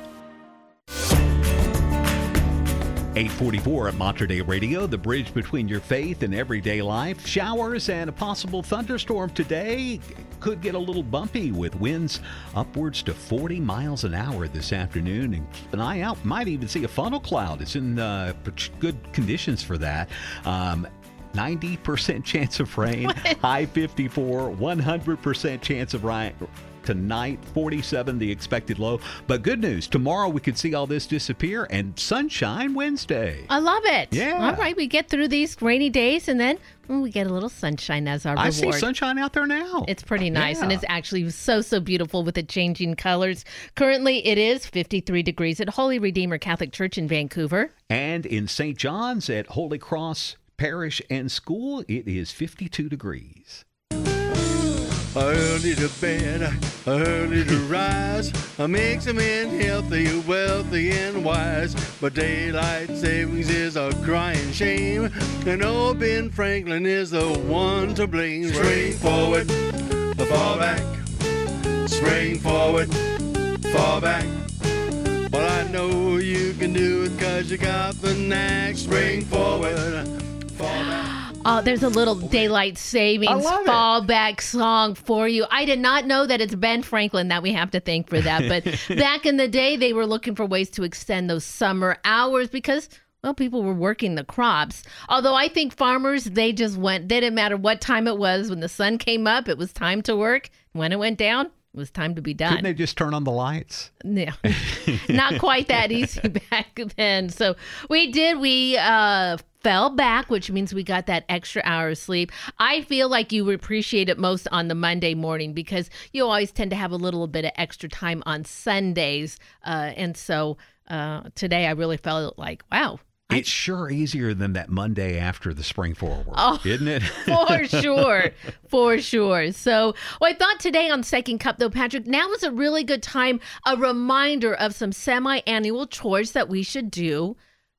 844 at Mater Dei Radio, the bridge between your faith and everyday life. Showers and a possible thunderstorm today could get a little bumpy with winds upwards to 40 miles an hour this afternoon. And keep an eye out. Might even see a funnel cloud. It's in uh, good conditions for that. Um, 90% chance of rain, (laughs) high 54, 100% chance of rain tonight 47 the expected low but good news tomorrow we could see all this disappear and sunshine wednesday I love it. Yeah. All right, we get through these rainy days and then we get a little sunshine as our i reward. see sunshine out there now It's pretty nice and it's actually so, so beautiful with the changing colors. Currently, it is 53 degrees at Holy Redeemer Catholic Church in Vancouver. and in st john's at holy cross parish and school it is 52 degrees Early to bed, early to rise, makes a man healthy, wealthy, and wise. But daylight savings is a crying shame, and old Ben Franklin is the one to blame. Spring forward, fall back. Spring forward, fall back. But I know you can do it cause you got the knack. Spring forward, fall back. Oh, there's a little daylight savings love it. song for you. I did not know that it's Ben Franklin that we have to thank for that. But (laughs) back in the day, they were looking for ways to extend those summer hours because, well, people were working the crops. Although I think farmers, they just went, they didn't matter what time it was. When the sun came up, it was time to work. When it went down, it was time to be done. couldn't they just turn on the lights No, (laughs) not quite that easy (laughs) back then. So we did. We uh, fell back, which means we got that extra hour of sleep. I feel like you appreciate it most on the Monday morning because you always tend to have a little bit of extra time on Sundays. Uh, and so uh, today I really felt like, wow, it's sure easier than that monday after the spring forward Oh. isn't it (laughs) (laughs) for sure for sure so well i thought today on second cup though patrick now is a really good time a reminder of some semi-annual chores that we should do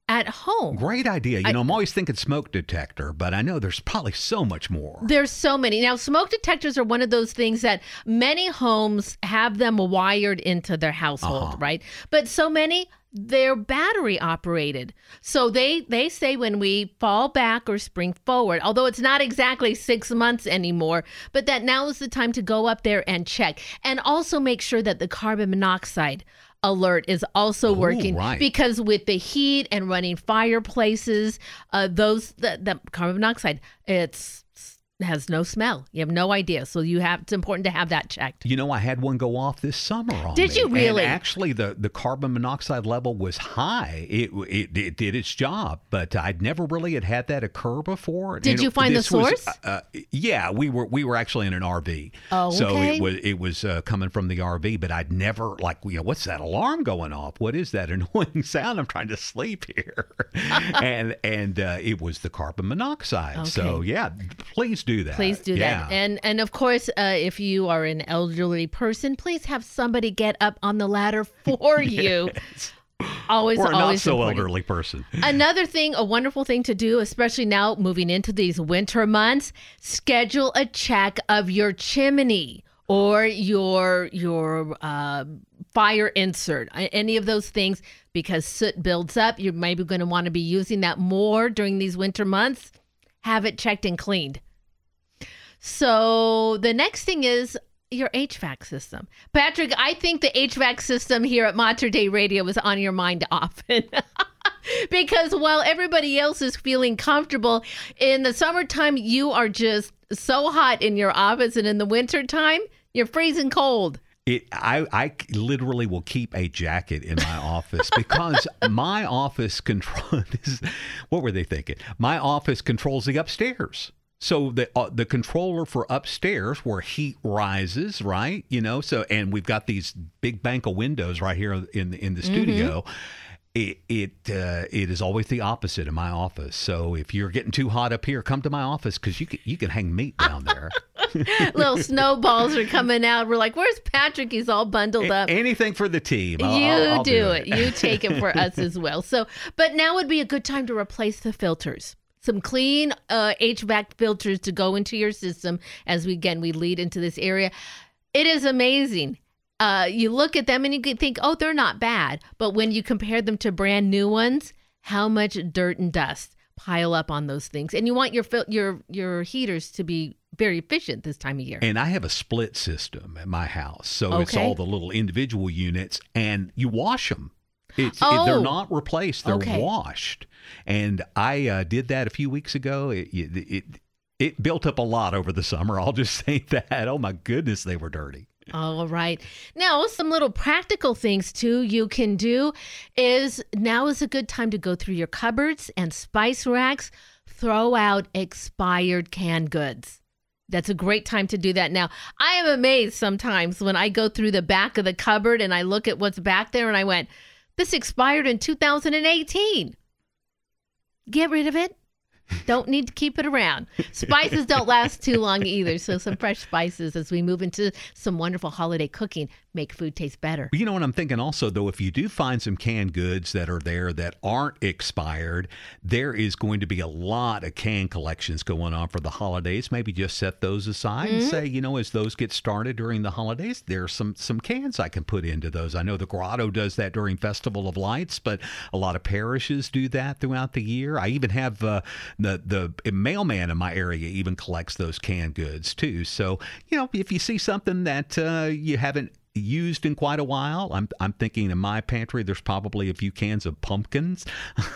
at home Great idea. You know, I'm always thinking smoke detector, but I know there's probably so much more. There's so many. Now, smoke detectors are one of those things that many homes have them wired into their household, Uh-huh. right? But so many they're battery operated. So they they say when we fall back or spring forward, although it's not exactly 6 months anymore, but that now is the time to go up there and check. And also make sure that the carbon monoxide alert is also working right. because with the heat and running fireplaces uh those the, the carbon monoxide it's has no smell you have no idea so you have it's important to have that checked You know, I had one go off this summer on Did me, you really? actually, the, the carbon monoxide level was high. It, it it did its job, but I'd never really had had that occur before. Did you it- find the this was, source? uh, yeah, we were we were actually in an RV. Oh, so it was it was uh, coming from the RV, but I'd never like you know what's that alarm going off? What is that (laughs) annoying sound? I'm trying to sleep here, (laughs) and and uh, it was the carbon monoxide. So yeah, please do that. Please do Yeah. that. And and of course, uh, if you are an elderly person, please have somebody get up on the ladder for (laughs) you. Always, or a not always so important. elderly person. Another thing, a wonderful thing to do, especially now moving into these winter months, schedule a check of your chimney or your your uh, fire insert, any of those things, because soot builds up. You're maybe going to want to be using that more during these winter months. Have it checked and cleaned. So the next thing is your HVAC system. Patrick, I think the HVAC system here at Mater Dei Radio is on your mind often. (laughs) because while everybody else is feeling comfortable in the summertime, you are just so hot in your office, and in the wintertime, you're freezing cold. It, I, I literally will keep a jacket in my office because (laughs) my office control. (laughs) This is, what were they thinking? My office controls the upstairs. So the uh, the controller for upstairs where heat rises, right? You know, so and we've got these big bank of windows right here in in the studio. it it uh, it is always the opposite in my office. So if you're getting too hot up here, come to my office because you can you can hang meat down there. (laughs) Little snowballs are coming out. We're like, "Where's Patrick? He's all bundled up." Anything for the team. I'll- you I'll- I'll do, it. You take it for us as well. So, but now would be a good time to replace the filters. Some clean uh, HVAC filters to go into your system as we again we lead into this area. It is amazing. Uh, you look at them and you can think, oh, they're not bad. But when you compare them to brand new ones, how much dirt and dust pile up on those things? And you want your fil- your your heaters to be very efficient this time of year. And I have a split system at my house, so it's all the little individual units, and you wash them. It's it- Oh. they're not replaced; they're Okay. washed. And I uh, did that a few weeks ago. It, it it it built up a lot over the summer. I'll just (laughs) say that. Oh my goodness, they were dirty. All right. Now, some little practical things too you can do is now is a good time to go through your cupboards and spice racks, throw out expired canned goods. That's a great time to do that now. I am amazed sometimes when I go through the back of the cupboard and I look at what's back there and I went, this expired in 2018. Get rid of it. Don't need to keep it around. Spices don't last too long either. So, some fresh spices as we move into some wonderful holiday cooking make food taste better. You know what I'm thinking also though if you do find some canned goods that are there that aren't expired, there is going to be a lot of can collections going on for the holidays. Maybe just set those aside and Mhm. say, you know, as those get started during the holidays, there's some some cans I can put into those. I know the Grotto does that during Festival of Lights, but a lot of parishes do that throughout the year. I even have uh, the the mailman in my area even collects those canned goods too. So, you know, if you see something that uh, you haven't used in quite a while. I'm I'm thinking in my pantry there's probably a few cans of pumpkins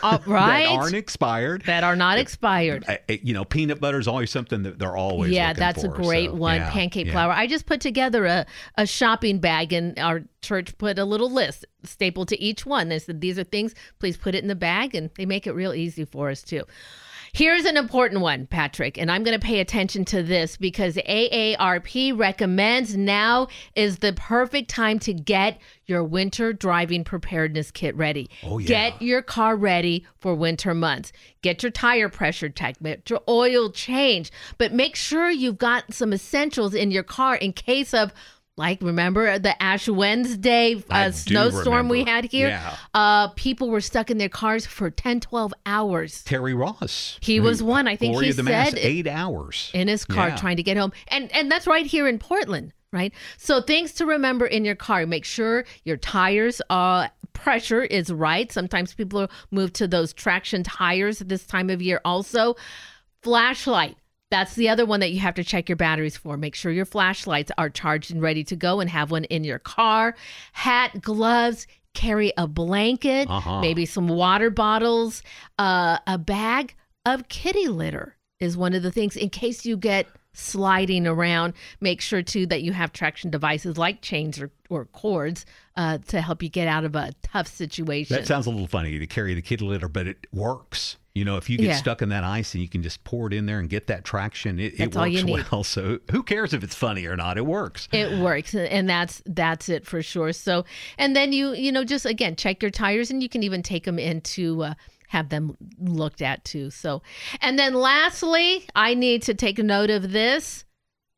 All right. (laughs) that aren't expired. That are not expired. Uh, uh, you know, peanut butter is always something that they're always yeah, that's a great so, one. yeah, Pancake yeah. flour. I just put together a, a shopping bag, and our church put a little list stapled to each one. They said, These are things, please put it in the bag, and they make it real easy for us, too. Here's an important one, Patrick, and I'm going to pay attention to this because AARP recommends now is the perfect time to get your winter driving preparedness kit ready. Oh, yeah. Get your car ready for winter months. Get your tire pressure checked, get your oil change, but make sure you've got some essentials in your car in case of like remember the Ash Wednesday uh, snowstorm we had here? Yeah. Uh, people were stuck in their cars for 10, 12 hours. Terry Ross. He was one. I think Gloria he the Mass, said eight hours in his car Yeah. trying to get home. And and that's right here in Portland, right? So things to remember in your car. Make sure your tires uh pressure is right. Sometimes people move to those traction tires at this time of year also. Flashlight. That's the other one that you have to check your batteries for. Make sure your flashlights are charged and ready to go and have one in your car. Hat, gloves, carry a blanket, Uh-huh. maybe some water bottles, uh, a bag of kitty litter is one of the things in case you get sliding around. Make sure too that you have traction devices like chains or, or cords uh, to help you get out of a tough situation. That sounds a little funny to carry the kitty litter, but it works. You know, if you get Yeah. stuck in that ice and you can just pour it in there and get that traction, it, it works well. (laughs) So who cares if it's funny or not? It works. It works, and that's that's it for sure. So, and then you you know just again check your tires, and you can even take them in to uh, have them looked at too. So, and then lastly, I need to take note of this: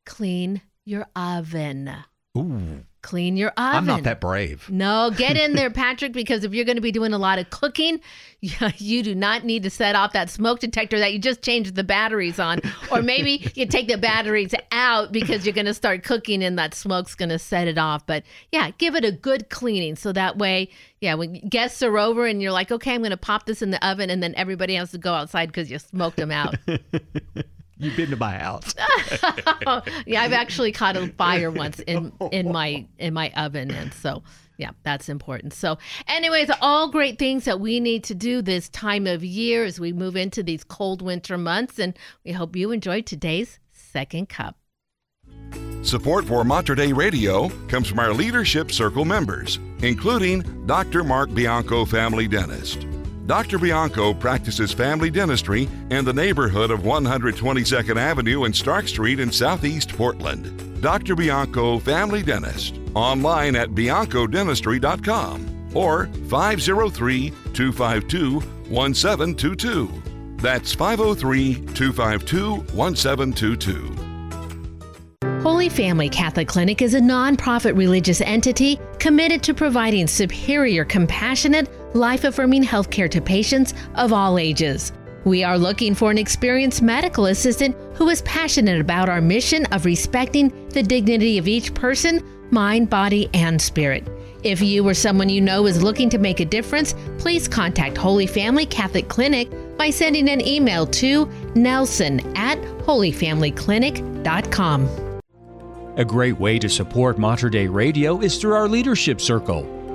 clean your oven. Ooh, Clean your oven. I'm not that brave. No, get in there, (laughs) Patrick, because if you're going to be doing a lot of cooking, (laughs) you, do not need to set off that smoke detector that you just changed the batteries on. Or maybe (laughs) you take the batteries out because you're going to start cooking and that smoke's going to set it off. But yeah, give it a good cleaning so that way, yeah, when guests are over and you're like, okay, I'm going to pop this in the oven, and then everybody has to go outside because you smoked them out. You've been to my house. (laughs) yeah, I've actually caught a fire once in in (laughs) my in my oven, and so yeah, that's important. So, anyways, all great things that we need to do this time of year as we move into these cold winter months, and we hope you enjoyed today's second cup. Support for Mater Dei Radio comes from our Leadership Circle members, including Dr. Mark Bianco, family dentist. Dr. Bianco practices family dentistry in the neighborhood of 122nd Avenue and Stark Street in Southeast Portland. Dr. Bianco, family dentist, online at biancodentistry.com. or 503 252 1722. That's 503 252 1722. Holy Family Catholic Clinic is a nonprofit religious entity committed to providing superior, compassionate, life affirming healthcare to patients of all ages. We are looking for an experienced medical assistant who is passionate about our mission of respecting the dignity of each person, mind, body, and spirit. If you or someone you know is looking to make a difference, please contact Holy Family Catholic Clinic by sending an email to nelson at holyfamilyclinic.com. A great way to support Mater Dei Radio is through our Leadership Circle.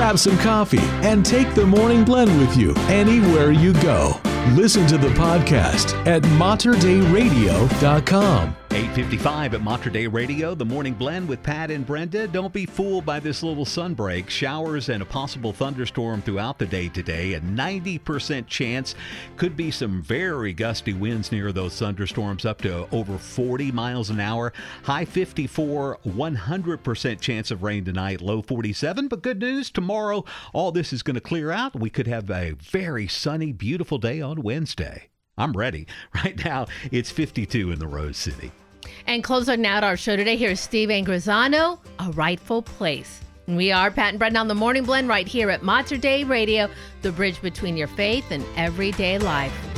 Grab some coffee and take the morning blend with you anywhere you go. Listen to the podcast at materdeiradio.com. 855 at Mater Dei Radio, the morning blend with Pat and Brenda. Don't be fooled by this little sunbreak. Showers and a possible thunderstorm throughout the day today. A 90% chance. Could be some very gusty winds near those thunderstorms up to over 40 miles an hour. High 54, 100% chance of rain tonight, low 47. But good news, tomorrow all this is going to clear out. We could have a very sunny, beautiful day on Wednesday. I'm ready. (laughs) Right now, it's 52 in the Rose City. And closing out our show today, here's Steve Angrisano, A Rightful Place. And we are Pat and Brenda on the Morning Blend right here at Mater Dei Radio, the bridge between your faith and everyday life.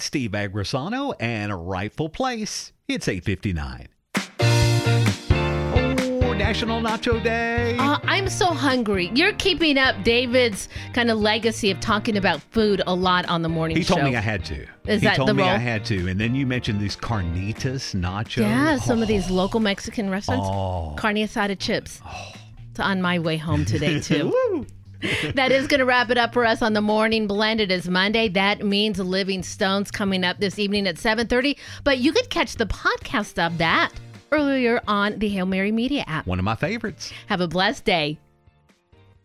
That's Steve Angrisano and a rightful place. It's 859. National Nacho Day. Uh, I'm so hungry. You're keeping up David's kind of legacy of talking about food a lot on the morning he show. He told me I had to. Is he that told the me I had to. And then you mentioned these carnitas nachos. Yeah, some of these local Mexican restaurants. Oh. Carne asada chips. It's on my way home today, (laughs) too. (laughs) that is going to wrap it up for us on the morning blend. It is Monday. That means Living Stones coming up this evening at 7.30. But you could catch the podcast of that earlier on the Hail Mary Media app. One of my favorites. Have a blessed day.